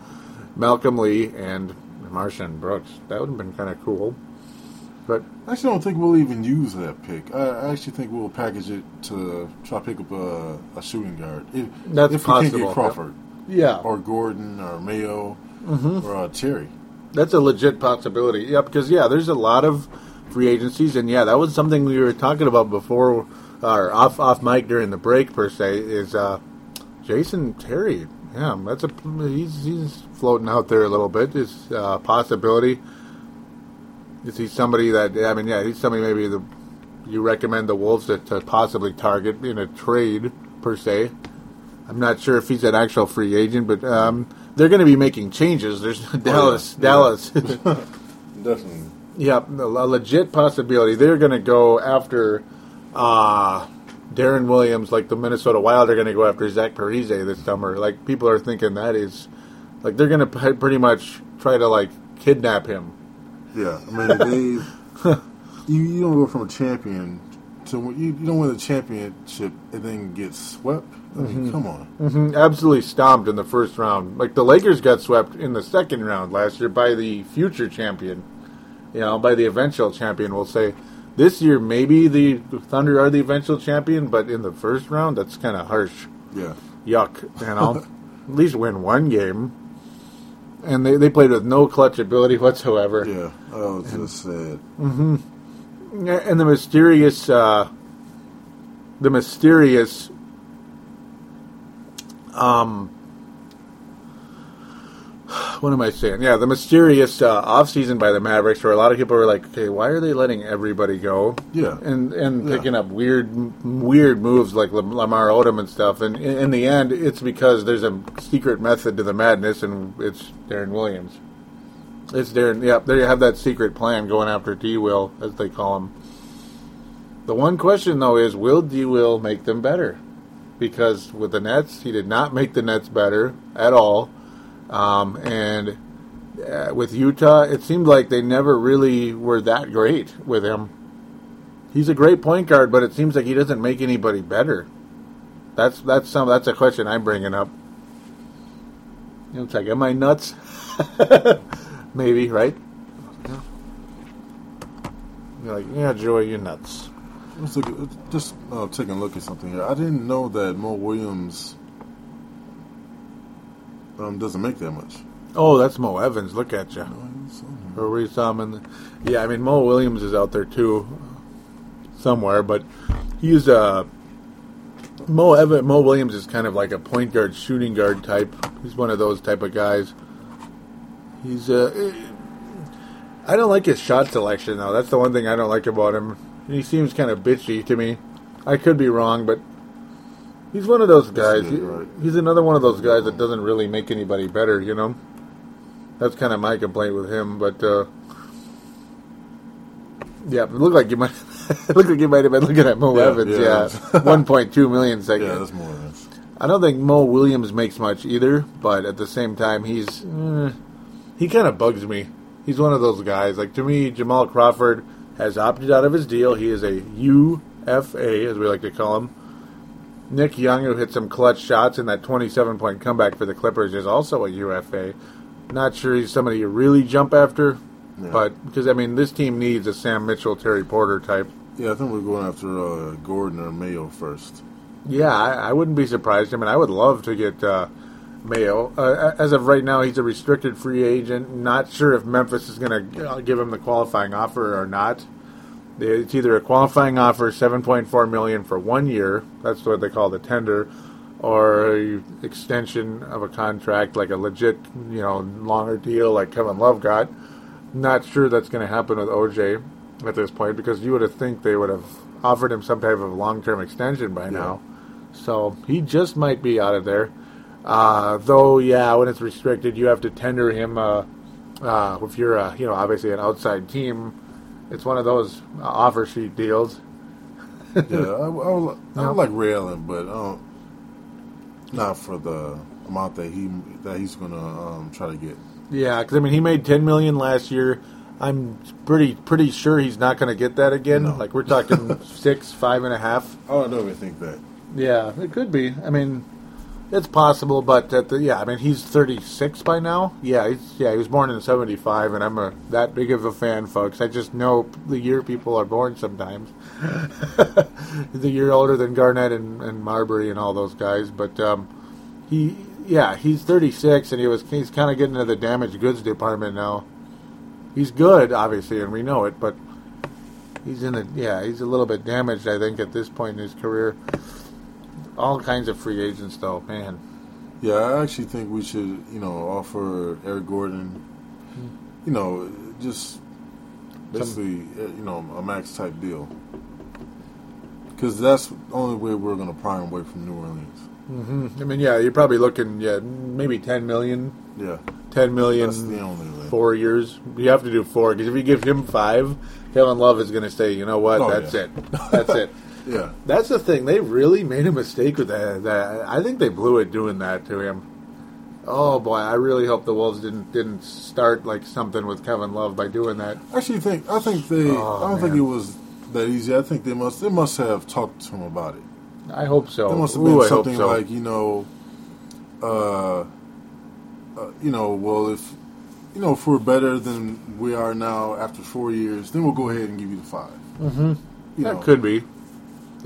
Malcolm Lee and MarShon Brooks. That would have been kind of cool. But I actually don't think we'll even use that pick. I, I actually think we'll package it to try to pick up a, a shooting guard. If, That's if we can't get Crawford. Yeah, or Gordon or Mayo Mm-hmm. or uh, Terry. That's a legit possibility. Yeah, because yeah, there's a lot of free agencies, and yeah, that was something we were talking about before, or off off mic during the break per se. Is uh, Jason Terry? Yeah, that's a he's he's floating out there a little bit. Is a uh, possibility. Is he somebody that I mean? Yeah, he's somebody maybe the you recommend the Wolves to, to possibly target in a trade per se. I'm not sure if he's an actual free agent, but um, they're going to be making changes. There's Dallas, yeah. Dallas. Definitely. Yeah, a legit possibility. They're going to go after uh, Deron Williams, like the Minnesota Wild are going to go after Zach Parise this summer. Like people are thinking that is like they're going to pretty much try to like kidnap him. Yeah, I mean they you, you don't go from a champion to you, you don't win a championship and then get swept. I mean, Mm-hmm. come on. hmm Absolutely stomped in the first round. Like the Lakers got swept in the second round last year by the future champion. You know, by the eventual champion, we'll say. This year, maybe the Thunder are the eventual champion, but in the first round, that's kind of harsh. Yeah. Yuck, you know. At least win one game. And they, they played with no clutch ability whatsoever. Yeah. Was just sad. And the mysterious, uh, the mysterious, um, what am I saying? Yeah, the mysterious uh, offseason by the Mavericks, where a lot of people were like, "Okay, why are they letting everybody go?" Yeah. and and Yeah. picking up weird, weird moves like Lamar Odom and stuff. And in, in the end, it's because there's a secret method to the madness, and it's Deron Williams. It's Deron. Yep, there you have that secret plan going after D. Will, as they call him. The one question though is, will D. Will make them better? Because with the Nets, he did not make the Nets better at all. Um, and uh, with Utah, it seemed like they never really were that great with him. He's a great point guard, but it seems like he doesn't make anybody better. That's that's some that's a question I'm bringing up. It's like, am I nuts? Maybe, right? You're like, yeah, Joey, you're nuts. Let's look at, just uh, taking a look at something here. I didn't know that Mo Williams um, doesn't make that much. Oh, that's Mo Evans. Look at you. Or we saw him in the, yeah, I mean Mo Williams is out there too, somewhere, but he's a. Mo Evan Mo Williams is kind of like a point guard, shooting guard type. He's one of those type of guys. He's uh, I don't like his shot selection though. That's the one thing I don't like about him. He seems kind of bitchy to me. I could be wrong, but he's one of those guys. He- right. He's another one of those guys that doesn't really make anybody better, you know. That's kind of my complaint with him, but uh, yeah, it looked like you might it looked like you might have been looking at Mo Yeah, Evans. yeah. Yeah, seconds. Yeah, that's more than. I don't think Mo Williams makes much either, but at the same time, he's eh, he kind of bugs me. He's one of those guys. Like to me, Jamal Crawford has opted out of his deal. He is a UFA, as we like to call him. Nick Young, who hit some clutch shots in that 27 point comeback for the Clippers, is also a UFA. Not sure he's somebody you really jump after, Yeah. but because I mean, this team needs a Sam Mitchell, Terry Porter type. Yeah, I think we're going after uh, Gordon or Mayo first. Yeah, I, I wouldn't be surprised. I mean, I would love to get uh, Mayo. Uh, as of right now, he's a restricted free agent. Not sure if Memphis is going to uh, give him the qualifying offer or not. It's either a qualifying offer, seven point four million for one year. That's what they call the tender, or a extension of a contract, like a legit, you know, longer deal, like Kevin Love got. Not sure that's going to happen with OJ at this point because you would have think they would have offered him some type of long-term extension by now. So he just might be out of there. Uh, though, yeah, when it's restricted, you have to tender him. Uh, uh, if you're, you know, obviously an outside team, it's one of those offer sheet deals. yeah, I, I, would, I would like Allen, but um, not for the amount that he that he's gonna um, try to get. Yeah, because I mean, he made ten million last year. I'm pretty pretty sure he's not going to get that again. No. Like we're talking six, five and a half. Oh, I don't even think that. Yeah, it could be. I mean, it's possible, but the yeah, I mean, he's 36 by now. Yeah, yeah, he was born in 75, and I'm a that big of a fan, folks. I just know the year people are born sometimes. he's a year older than Garnett and, and Marbury and all those guys, but um, he yeah, he's 36, and he was he's kind of getting into the damaged goods department now. He's good, obviously, and we know it, but he's in a yeah, he's a little bit damaged, I think, at this point in his career. All kinds of free agents, though, man. Yeah, I actually think we should, you know, offer Eric Gordon, you know, just basically, uh, you know, a max type deal. Because that's the only way we're going to pry him away from New Orleans. hmm I mean, yeah, you're probably looking, yeah, maybe 10 million, Yeah, 10 million, that's the only way. four years. You have to do four because if you give him five, Kevin Love is going to say, you know what, Oh, that's yeah. it, that's it. Yeah, That's the thing. They really made a mistake with that. that. I think they blew it doing that to him. Oh boy, I really hope the Wolves didn't didn't start like something with Kevin Love by doing that. actually, think I think they. Oh, I don't think it was that easy. I think they must. They must have talked to him about it. I hope so. There must have been hope something so. like you know, uh, uh, you know, well, if you know, if we're better than we are now after four years, then we'll go ahead and give you the 5 Mm-hmm. You that know, could be.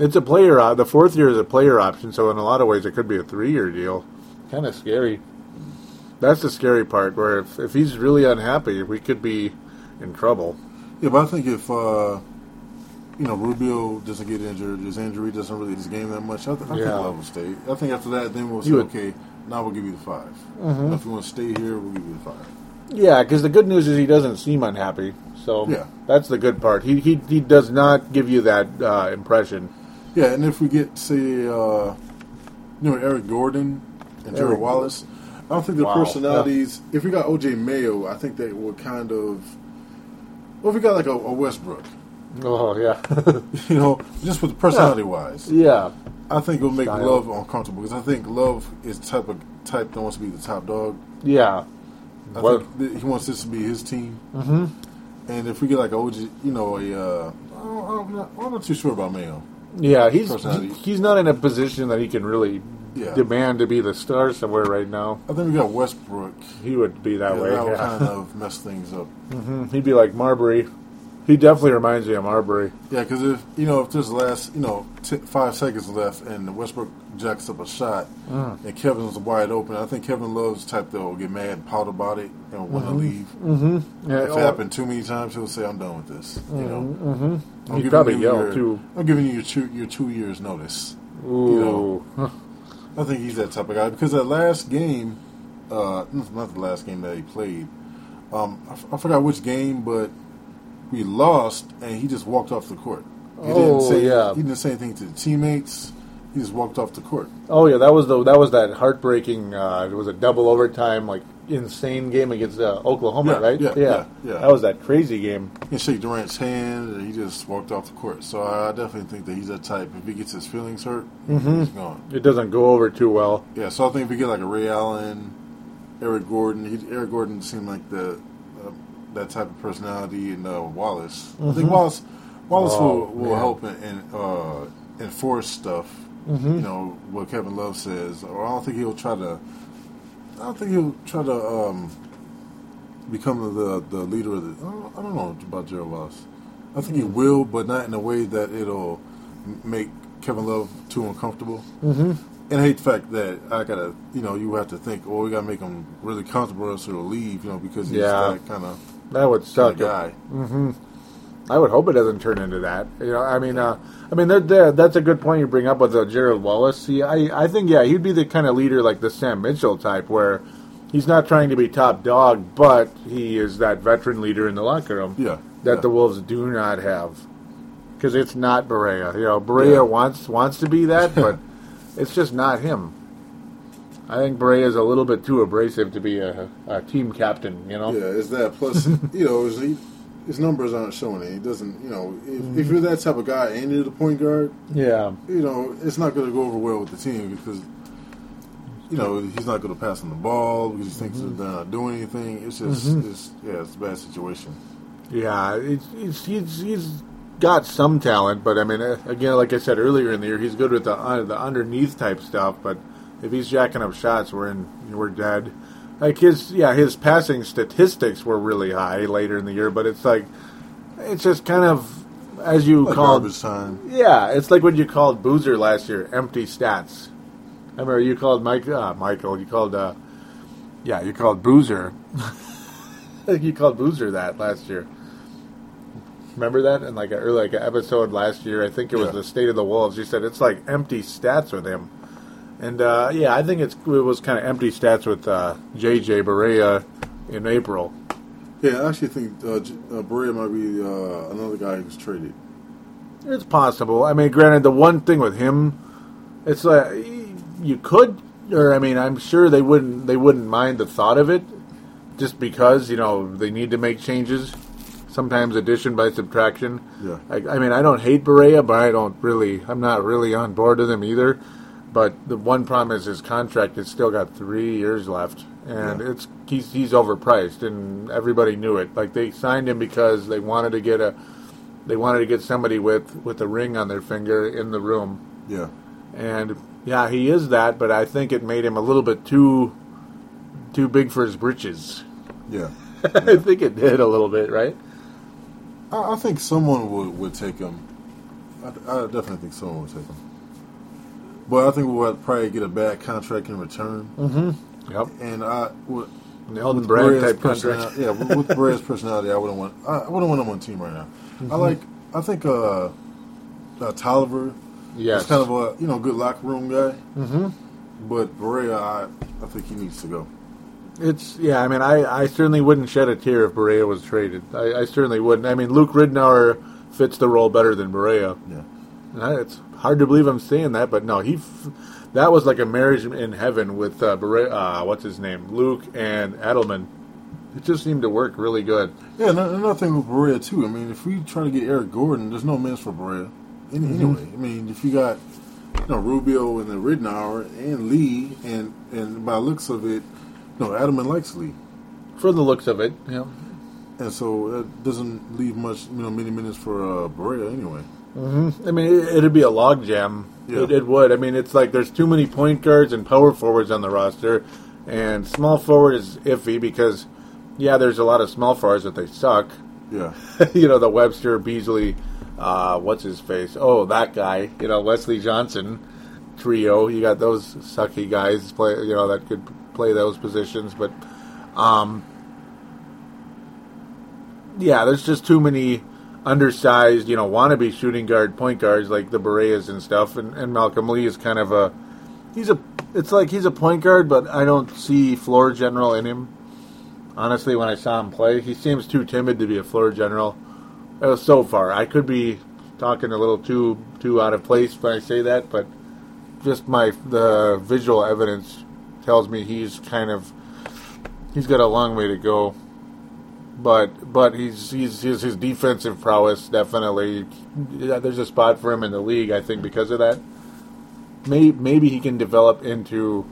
It's a player. op- The fourth year is a player option, so in a lot of ways, it could be a three-year deal. Kind of scary. That's the scary part. Where if, if he's really unhappy, we could be in trouble. yeah, but I think if uh, you know Rubio doesn't get injured, his injury doesn't really his game that much, I, th- I Yeah. think Love will stay. I think after that, then we'll say, would- okay, now we'll give you the 5 Mm-hmm. If you want to stay here, we'll give you the five. Yeah, because the good news is he doesn't seem unhappy. So Yeah. that's the good part. He he he does not give you that uh, impression. Yeah, and if we get say, uh, you know, Eric Gordon and Gerald Wallace, I don't think their Wow. personalities. If we got OJ Mayo, I think they would kind of. Well, if we got like a, a Westbrook, Oh yeah, you know, just with the personality wise, yeah. I think it'll make Style. Love uncomfortable because I think Love is type of type that wants to be the top dog. Yeah. I Well- think he wants this to be his team. hmm And if we get like a OG, you know, a uh, I don't- I'm not, I'm not too sure about Mayo. Yeah, he's he's not in a position that he can really Yeah. demand to be the star somewhere right now. I think we got Westbrook. He would be that yeah, way. that would yeah. kind of mess things up. Mhm. He'd be like Marbury. He definitely reminds me of Marbury. Yeah, because if you know if there's the last you know t- five seconds left and Westbrook jacks up a shot Mm. and Kevin's wide open, I think Kevin Love's type that will get mad and pout about it and want to leave. Mm-hmm. Yeah, If it happened too many times, he'll say, "I'm done with this." You know, Mm-hmm. I'm He'd giving probably you yell your- too. I'm giving you your two your two years notice. Ooh. I think he's that type of guy because that last game, uh, not the last game that he played. Um, I, f- I forgot which game, but we lost, and he just walked off the court. He Oh, didn't say yeah. he didn't say anything to the teammates. He just walked off the court. Oh yeah, that was the that was that heartbreaking. Uh, it was a double overtime, like insane game against uh, Oklahoma, Yeah, right? yeah, yeah, yeah. That was that crazy game. He shake Durant's hand, and he just walked off the court. So I definitely think that he's that type. If he gets his feelings hurt, Mm-hmm. he's gone. It doesn't go over too well. Yeah, so I think if we get like a Ray Allen, Eric Gordon, he, Eric Gordon seemed like the uh, that type of personality, and uh, Wallace. I think Wallace Wallace Mm-hmm. Oh, will, will man. help and, and uh, enforce stuff. Mm-hmm. You know what Kevin Love says, or I don't think he'll try to. I don't think he'll try to um, become the the leader of the. I don't, I don't know about Gerald Wallace. I think he will, but not in a way that it'll make Kevin Love too uncomfortable. Mm-hmm. And I hate the fact that I gotta, you know, you have to think, oh, we gotta make him really comfortable, or else he'll leave, you know, because he's Yeah. that kind of That would suck. guy. hmm I would hope it doesn't turn into that. You know, I mean, uh, I mean, that that- that's a good point you bring up with uh, Gerald Wallace. See, I, I think yeah, he'd be the kind of leader like the Sam Mitchell type, where he's not trying to be top dog, but he is that veteran leader in the locker room Yeah, that yeah. the Wolves do not have. Because it's not Barea. You know, Barea Yeah. wants wants to be that, but it's just not him. I think Barea is a little bit too abrasive to be a, a team captain. You know. Yeah, it's that. Plus, you know, is he, his numbers aren't showing it. He doesn't, you know, if, Mm-hmm. if you're that type of guy and you're the point guard, Yeah. you know, it's not going to go over well with the team because, you know, he's not going to pass on the ball because he thinks Mm-hmm. they're not doing anything. It's just, it's, yeah, it's a bad situation. Yeah, it's, it's, he's he's got some talent, but I mean, uh, again, like I said earlier in the year, he's good with the uh, the underneath type stuff. But if he's jacking up shots, we're in we're dead. Like his yeah, his passing statistics were really high later in the year, but it's like it's just kind of as you Like called time. yeah, it's like what you called Boozer last year, empty stats. I remember you called Mike, uh, Michael. You called, uh, yeah, you called Boozer. I think you called Boozer that last year. Remember that in like a early like an episode last year? I think it was Yeah. the State of the Wolves. You said it's like empty stats with him, and uh, yeah, I think it's it was kind of empty stats with uh, JJ Barea in April. Yeah, I actually think uh, J- uh, Barea might be uh, another guy who's traded. It's possible. I mean, granted, the one thing with him, it's like you could, or I mean, I'm sure they wouldn't they wouldn't mind the thought of it, just because you know they need to make changes. Sometimes addition by subtraction. Yeah. I, I mean, I don't hate Barea, but I don't really. I'm not really on board with him either. But the one problem is his contract has still got three years left, and Yeah. it's he's he's overpriced, and everybody knew it. Like they signed him because they wanted to get a they wanted to get somebody with with a ring on their finger in the room, Yeah. and yeah, he is that. But I think it made him a little bit too too big for his britches. Yeah. I think it did a little bit, right? I, I think someone would, would take him. I, I definitely think someone would take him. But I think we'll probably get a bad contract in return. Yep. And I would. The Elton Brand Barea's type personality- contract. Yeah, with, with Barea's personality, I wouldn't want. I, I wouldn't want him on team right now. Mm-hmm. I like. I think uh, uh, Tolliver Yeah. is kind of a you know good locker room guy. Mm-hmm. But Barea, I, I think he needs to go. It's yeah. I mean, I, I certainly wouldn't shed a tear if Barea was traded. I, I certainly wouldn't. I mean, Luke Ridnour fits the role better than Barea. Yeah. I- It's hard to believe I'm saying that, but no, he. F- that was like a marriage in heaven with uh, Barea. Uh, what's his name? Luke and Adelman. It just seemed to work really good. Yeah, and another thing with Barea too. I mean, if we try to get Eric Gordon, there's no minutes for Barea. Any, Mm-hmm. Anyway, I mean, if you got you know Rubio and the Ridnour and Lee, and and by looks of it, no, Adelman likes Lee, For the looks of it, yeah. and so that doesn't leave much, you know, many minutes for uh, Barea anyway. I mean, it, it'd be a logjam. Yeah. It, it would. I mean, it's like there's too many point guards and power forwards on the roster, and small forward is iffy because, yeah, there's a lot of small forwards that they suck. Yeah, you know, the Webster, Beasley, uh, what's his face? Oh, that guy. You know, Wesley Johnson trio. You got those sucky guys play. You know, that could play those positions, but, um, yeah, there's just too many undersized, you know, wannabe shooting guard point guards like the Bareas and stuff. And, and Malcolm Lee is kind of a he's a it's like he's a point guard, but I don't see floor general in him. Honestly, when I saw him play, he seems too timid to be a floor general. Uh, so far, I could be talking a little too too out of place when I say that, but just my the visual evidence tells me he's kind of he's got a long way to go. But but he's he's his, his defensive prowess definitely. Yeah, there's a spot for him in the league, I think, because of that. Maybe maybe he can develop into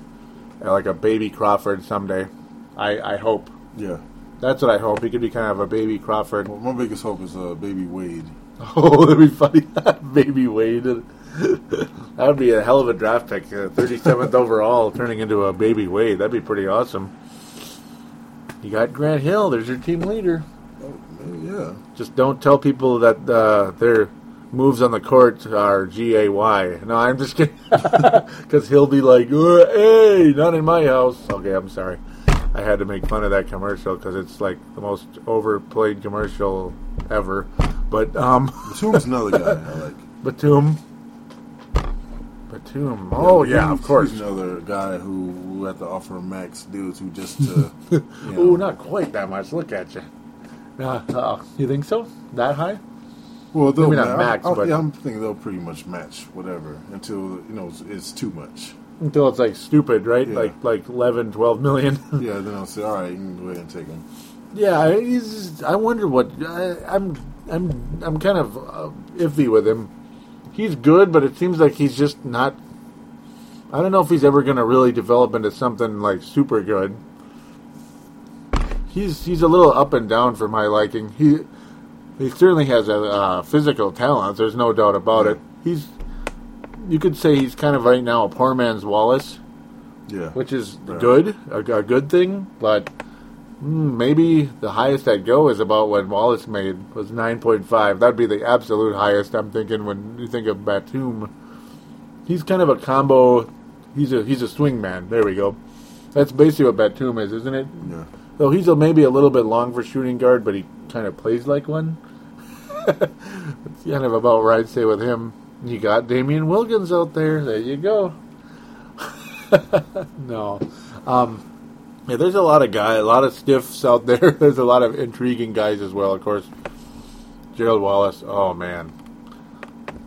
uh, like a baby Crawford someday. I I hope. yeah. That's what I hope. He could be kind of a baby Crawford. Well, my biggest hope is uh, Baby Wade. Oh, that'd be funny. baby Wade. that would be a hell of a draft pick. Uh, 37th overall, turning into a baby Wade. That'd be pretty awesome. You got Grant Hill. There's your team leader. Oh, yeah. Just don't tell people that uh, their moves on the court are G A Y. No, I'm just kidding. Because he'll be like, "Uh, "Hey, not in my house." Okay, I'm sorry. I had to make fun of that commercial because it's like the most overplayed commercial ever. But um, Batum's another guy I like. Batum. Batum. Oh yeah, He's- of course. Another guy who, who had to offer max deals who just to. you know, Oh, not quite that much. Look at you. Uh, uh, you think so? That high? Well, they'll Maybe not ma- max, I, I, but- yeah, I'm thinking they'll pretty much match whatever until you know it's, it's too much. Until it's like stupid, right? Yeah. Like like 11, 12 million. Yeah, then I'll say, all right, you can go ahead and take him. Yeah, he's. I wonder what I, I'm. I'm. I'm kind of uh, iffy with him. He's good, but it seems like he's just not. I don't know if he's ever going to really develop into something like super good. He's he's a little up and down for my liking. He he certainly has a uh, physical talent. There's no doubt about it. He's. You could say he's kind of right now a poor man's Wallace Yeah, which is Right. good, a, a good thing. But maybe the highest I'd go is about what Wallace made was nine point five. That'd be the absolute highest. I'm thinking when you think of Batum, he's kind of a combo He's a he's a swing man. There we go. That's basically what Batum is, isn't it? Yeah. Though he's a, maybe a little bit long for shooting guard, but he kind of plays like one. That's kind of about right. Say with him. You got Damien Wilkins out there. There you go. no. Um, yeah, there's a lot of guys, a lot of stiffs out there. there's a lot of intriguing guys as well, of course. Gerald Wallace, oh man.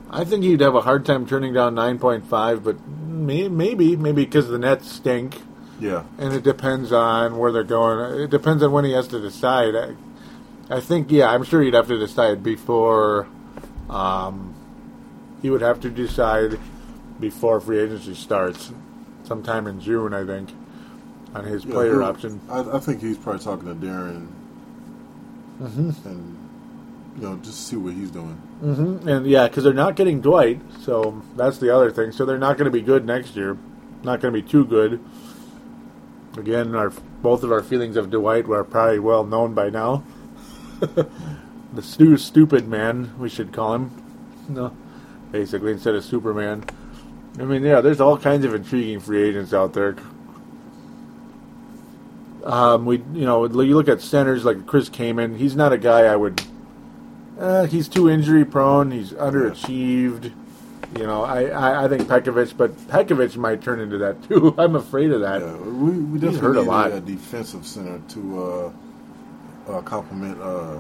I think he'd have a hard time turning down 9.5, but may, maybe, maybe because the Nets stink, Yeah. and it depends on where they're going. It depends on when he has to decide. I, I think, yeah, I'm sure he'd have to decide before. Um, he would have to decide before free agency starts, sometime in June, I think, on his Yeah, player option. I, I think he's probably talking to Deron Mm-hmm. and you know just see what he's doing. hmm And yeah, because they're not getting Dwight, so that's the other thing. So they're not going to be good next year. Not going to be too good. Again, our both of our feelings of Dwight were probably well known by now. the stu- stupid man, we should call him. No, basically instead of Superman. I mean, yeah, there's all kinds of intriguing free agents out there. Um, we, you know, you look at centers like Chris Kaman. He's not a guy I would. Uh, he's too injury prone. He's underachieved. You know, I, I, I think Pekovic, but Pekovic might turn into that too. I'm afraid of that. Yeah, we, we He's definitely hurt a lot. a, defensive center to uh, uh, complement uh,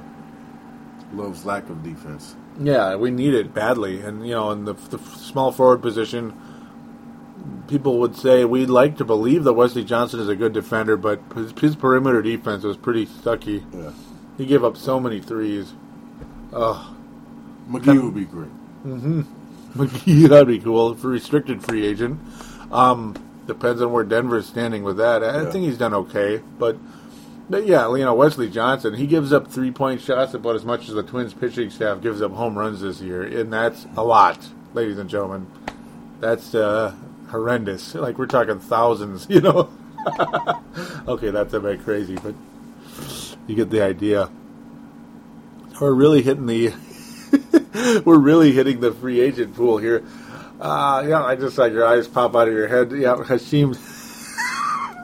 Love's lack of defense. Yeah, we need it badly, and you know, in the, the small forward position, people would say we'd like to believe that Wesley Johnson is a good defender, but his, his perimeter defense was pretty sucky. Yeah, He gave up so many threes. Oh, McGee would be great. Hmm. McGee, that'd be cool for restricted free agent. Um, depends on where Denver's standing with that. I Yeah. think he's done okay, but, but yeah, you know Wesley Johnson, he gives up three point shots about as much as the Twins pitching staff gives up home runs this year, and that's a lot, ladies and gentlemen. That's uh, horrendous. Like we're talking thousands, you know. okay, that's a bit crazy, but you get the idea. We're really hitting the we're really hitting the free agent pool here. Uh, yeah, I just saw your eyes pop out of your head. Yeah, Hasheem.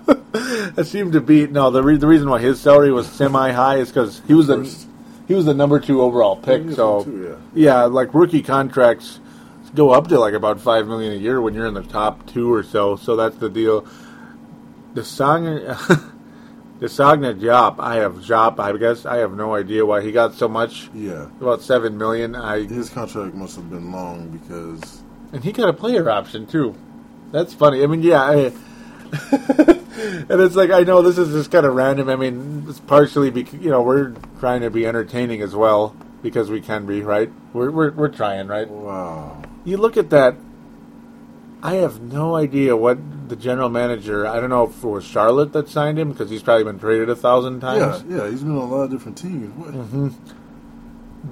Hasheem Thabeet. No, the re- the reason why his salary was semi high is because he was the he was the number two overall pick. So two, yeah, like rookie contracts go up to like about five million a year when you're in the top two or so. So that's the deal. The song, DeSagana Diop. I have Diop. I guess I have no idea why he got so much. Yeah, About seven million. I his contract must have been long because and he got a player option too. That's funny. I mean, yeah. I, and it's like I know this is just kind of random. I mean, it's partially because you know we're trying to be entertaining as well because we can be right. We're we're, we're trying right. wow, You look at that. I have no idea what the general manager. I don't know if it was Charlotte that signed him because he's probably been traded a thousand times. yeah, yeah, he's been on a lot of different teams. Mm-hmm.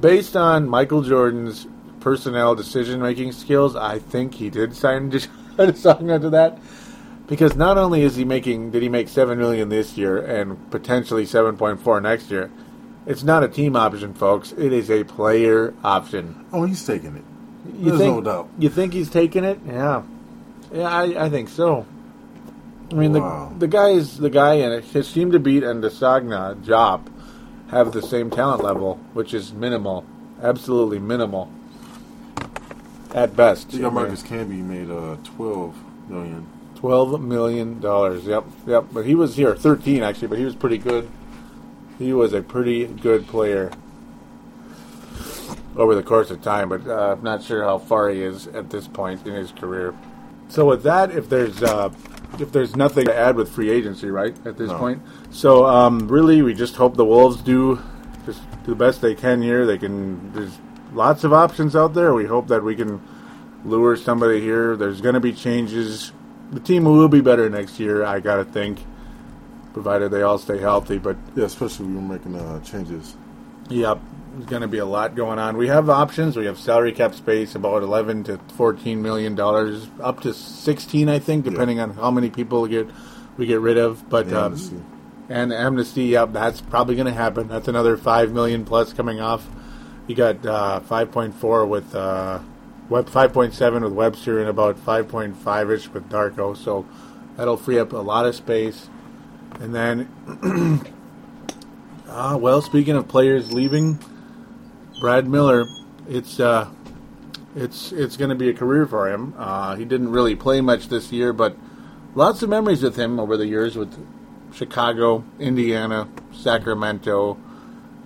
Based on Michael Jordan's personnel decision making skills, I think he did sign DeSagana to that. Because not only is he making did he make seven million this year and potentially seven point four next year, it's not a team option, folks. It is a player option. Oh, he's taking it. You There's think, no doubt. You think he's taking it? Yeah, yeah, I, I think so. I mean, Wow. the the is the guy in it, Hasheem Thabeet and DeSagana Diop have the same talent level, which is minimal, absolutely minimal, at best. You got Marcus Camby made uh, twelve million. Twelve million dollars. Yep, yep. But he was here thirteen actually, but he was pretty good. He was a pretty good player over the course of time, but uh, I'm not sure how far he is at this point in his career. So with that, if there's uh, if there's nothing to add with free agency, right at this No. point, so um, really we just hope the Wolves do just do the best they can here. They can. There's lots of options out there. We hope that we can lure somebody here. There's going to be changes. The team will be better next year, I gotta think, provided they all stay healthy. But Yeah, especially we're making uh, changes. Yep, going to be a lot going on. We have options. We have salary cap space about 11 to 14 million dollars, up to 16, I think, depending on how many people get we get rid of. But Yeah, um, and amnesty, yep, that's probably going to happen. That's another five million plus coming off. You got uh, 5.4 with uh, Web 5.7 with Webster and about 5.5 ish with Darko. So that'll free up a lot of space. And then, uh, well, speaking of players leaving, Brad Miller, it's uh, it's it's going to be a career for him. Uh, he didn't really play much this year, but lots of memories with him over the years with Chicago, Indiana, Sacramento.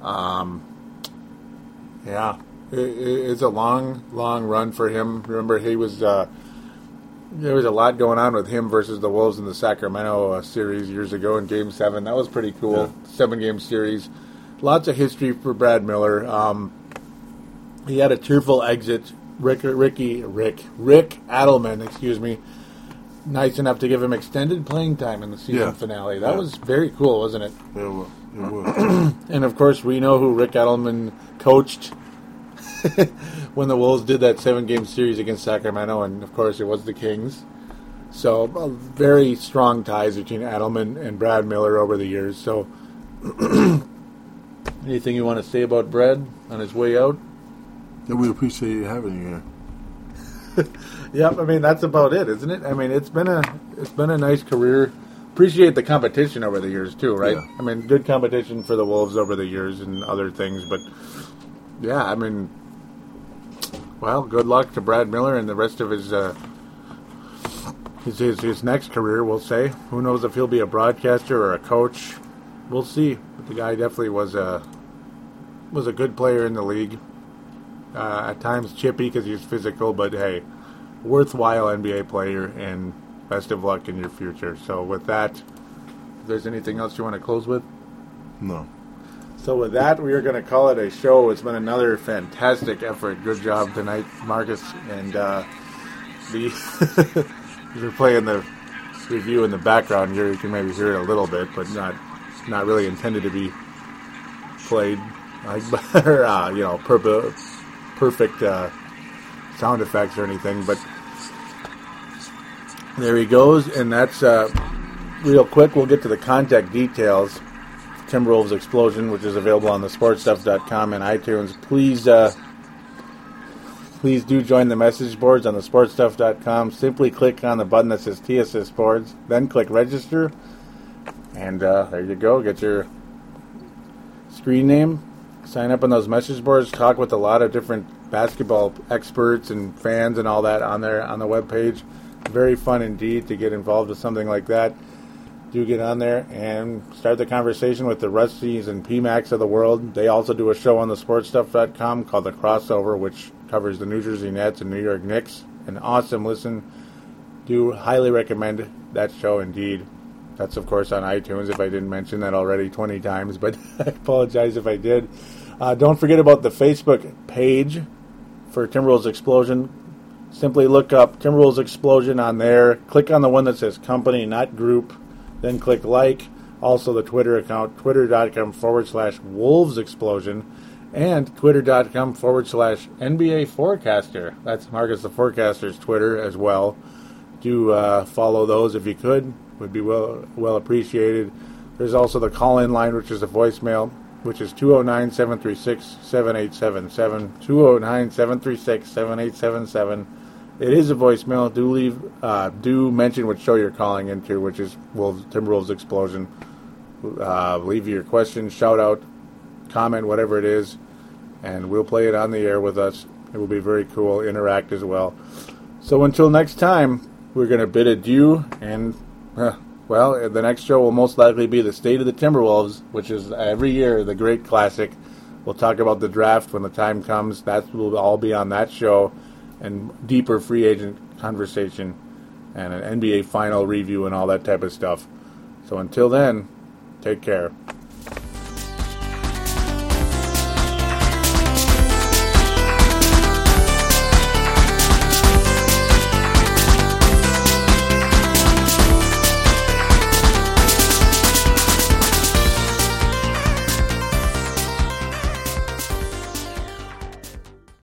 Um, yeah, it, it's a long, long run for him. Remember, he was uh, there was a lot going on with him versus the Wolves in the Sacramento uh, series years ago in Game Seven. That was pretty cool. Yeah. Seven game series. Lots of history for Brad Miller. Um, he had a tearful exit. Rick, Ricky, Rick, Rick Adelman, excuse me, nice enough to give him extended playing time in the season yeah. finale. That yeah. was very cool, wasn't it? It was. It was. and of course, we know who Rick Adelman coached when the Wolves did that seven-game series against Sacramento, and of course, it was the Kings. So, uh, very strong ties between Adelman and Brad Miller over the years. So, anything you want to say about Brad on his way out? Yeah, we appreciate you having you here. yep, I mean that's about it, isn't it? I mean it's been a it's been a nice career. Appreciate the competition over the years too, right? Yeah. I mean, good competition for the Wolves over the years and other things, but yeah, I mean, well, good luck to Brad Miller and the rest of his uh, his, his, his next career. We'll say. Who knows if he'll be a broadcaster or a coach? We'll see. But the guy definitely was a was a good player in the league. Uh, at times chippy because he's physical, but hey, worthwhile NBA player, and best of luck in your future. So, with that, if there's anything else you want to close with? No. So, with that, we are going to call it a show. It's been another fantastic effort. Good job tonight, Marcus. And uh, the you're playing the review in the background here. You can maybe hear it a little bit, but not not really intended to be played like, uh, you know, purpose perfect uh, sound effects or anything, but there he goes, and that's uh, real quick. We'll get to the contact details. Timberwolves Explosion, which is available on the sportstuff.com and iTunes. Please, uh, please do join the message boards on the sportstuff.com. Simply click on the button that says TSS boards, then click register, and uh, there you go. Get your screen name, sign up on those message boards, talk with a lot of different basketball experts and fans and all that on there on the web page. Very fun indeed to get involved with something like that. Do get on there and start the conversation with the Rusties and PMAX of the world. They also do a show on the sportstuff.com called The Crossover, which covers the New Jersey Nets and New York Knicks. An awesome listen. Do highly recommend that show indeed. That's, of course, on iTunes if I didn't mention that already 20 times, but I apologize if I did. Uh, don't forget about the Facebook page for Timberwolves Explosion. Simply look up Timberwolves Explosion on there. Click on the one that says company, not group. Then click like. Also, the Twitter account, twitter.com forward slash Wolves Explosion. And twitter.com forward slash NBA Forecaster. That's Marcus the Forecaster's Twitter as well. Do uh, follow those if you could. Would be well well appreciated. There's also the call in line, which is a voicemail which is 209 736 7877. 209 736 7877. It is a voicemail. Do leave, uh, do mention what show you're calling into, which is Wolves, Timberwolves Explosion. Uh, leave your question, shout out, comment, whatever it is, and we'll play it on the air with us. It will be very cool. Interact as well. So until next time, we're going to bid adieu and. Uh, well, the next show will most likely be the State of the Timberwolves, which is every year the great classic. We'll talk about the draft when the time comes. That will all be on that show, and deeper free agent conversation, and an NBA final review and all that type of stuff. So until then, take care.